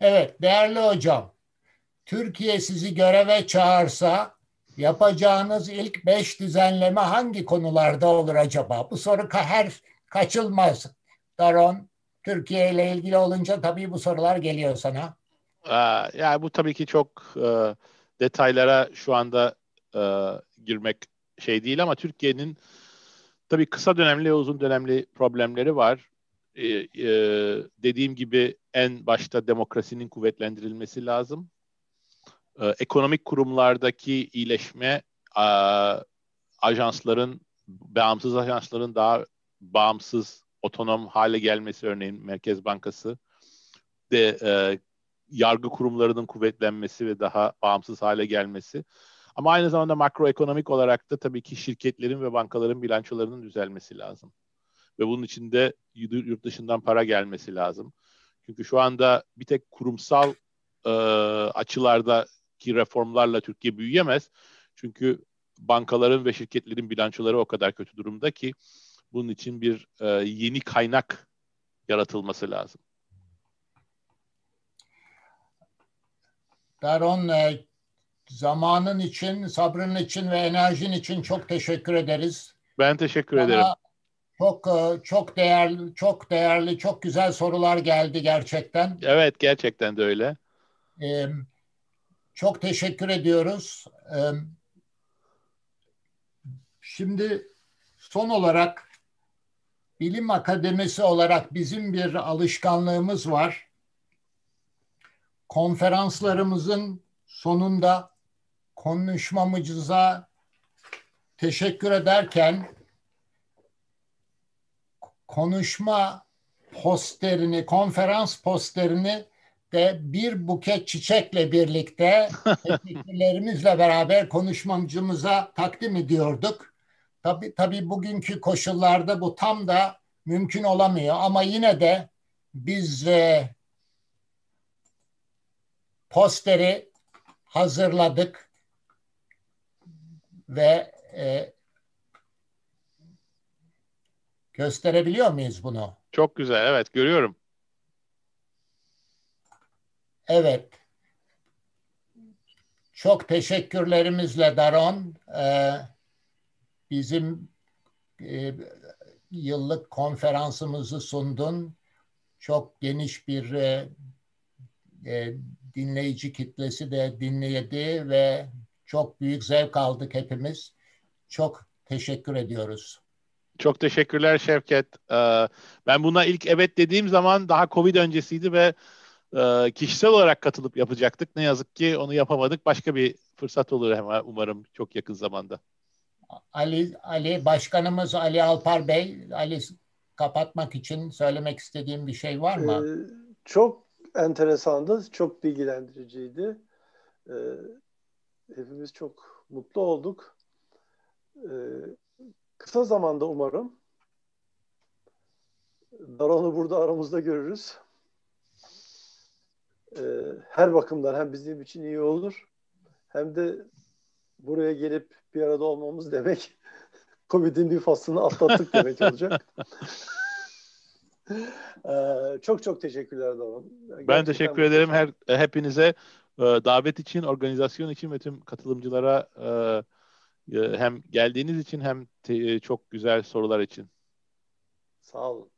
Evet değerli hocam. Türkiye sizi göreve çağırsa yapacağınız ilk beş düzenleme hangi konularda olur acaba? Bu soru her kaçılmaz. Daron, Türkiye ile ilgili olunca tabii bu sorular geliyor sana. Yani bu tabii ki çok e, detaylara şu anda e, girmek şey değil ama Türkiye'nin tabii kısa dönemli ve uzun dönemli problemleri var. Ee, dediğim gibi en başta demokrasinin kuvvetlendirilmesi lazım. Ee, ekonomik kurumlardaki iyileşme, e, ajansların, bağımsız ajansların daha bağımsız, otonom hale gelmesi örneğin Merkez Bankası de e, yargı kurumlarının kuvvetlenmesi ve daha bağımsız hale gelmesi ama aynı zamanda makroekonomik olarak da tabii ki şirketlerin ve bankaların bilançolarının düzelmesi lazım. Ve bunun için de yurt dışından para gelmesi lazım. Çünkü şu anda bir tek kurumsal e, açılardaki reformlarla Türkiye büyüyemez. Çünkü bankaların ve şirketlerin bilançoları o kadar kötü durumda ki bunun için bir e, yeni kaynak yaratılması lazım. Daron e, zamanın için, sabrın için ve enerjin için çok teşekkür ederiz. Ben teşekkür Bana ederim. Çok e, çok değerli, çok değerli, çok güzel sorular geldi gerçekten. Evet, gerçekten de öyle. Ee, çok teşekkür ediyoruz. Ee, şimdi son olarak Bilim Akademisi olarak bizim bir alışkanlığımız var. Konferanslarımızın sonunda konuşmamıza teşekkür ederken konuşma posterini, konferans posterini de bir buket çiçekle birlikte (laughs) teşekkürlerimizle beraber konuşmacımıza takdim ediyorduk. Tabii, tabii bugünkü koşullarda bu tam da mümkün olamıyor ama yine de biz e, posteri hazırladık ve e, gösterebiliyor muyuz bunu? Çok güzel, evet görüyorum. Evet. Çok teşekkürlerimizle Daron. Ee, bizim e, yıllık konferansımızı sundun. Çok geniş bir e, e, dinleyici kitlesi de dinledi ve çok büyük zevk aldık hepimiz. Çok teşekkür ediyoruz. Çok teşekkürler Şevket. Ee, ben buna ilk evet dediğim zaman daha Covid öncesiydi ve e, kişisel olarak katılıp yapacaktık. Ne yazık ki onu yapamadık. Başka bir fırsat olur hemen umarım çok yakın zamanda. Ali Ali Başkanımız Ali Alpar Bey, Ali kapatmak için söylemek istediğim bir şey var mı? Ee, çok enteresandı, çok bilgilendiriciydi. Ee, hepimiz çok mutlu olduk. Ee, kısa zamanda umarım Daron'u burada aramızda görürüz. Ee, her bakımdan hem bizim için iyi olur hem de buraya gelip bir arada olmamız demek (laughs) Covid'in bir faslını atlattık demek olacak. (laughs) ee, çok çok teşekkürler Davan. Ben teşekkür ederim her hepinize e, davet için, organizasyon için ve tüm katılımcılara e, e, hem geldiğiniz için hem te, çok güzel sorular için. Sağ olun.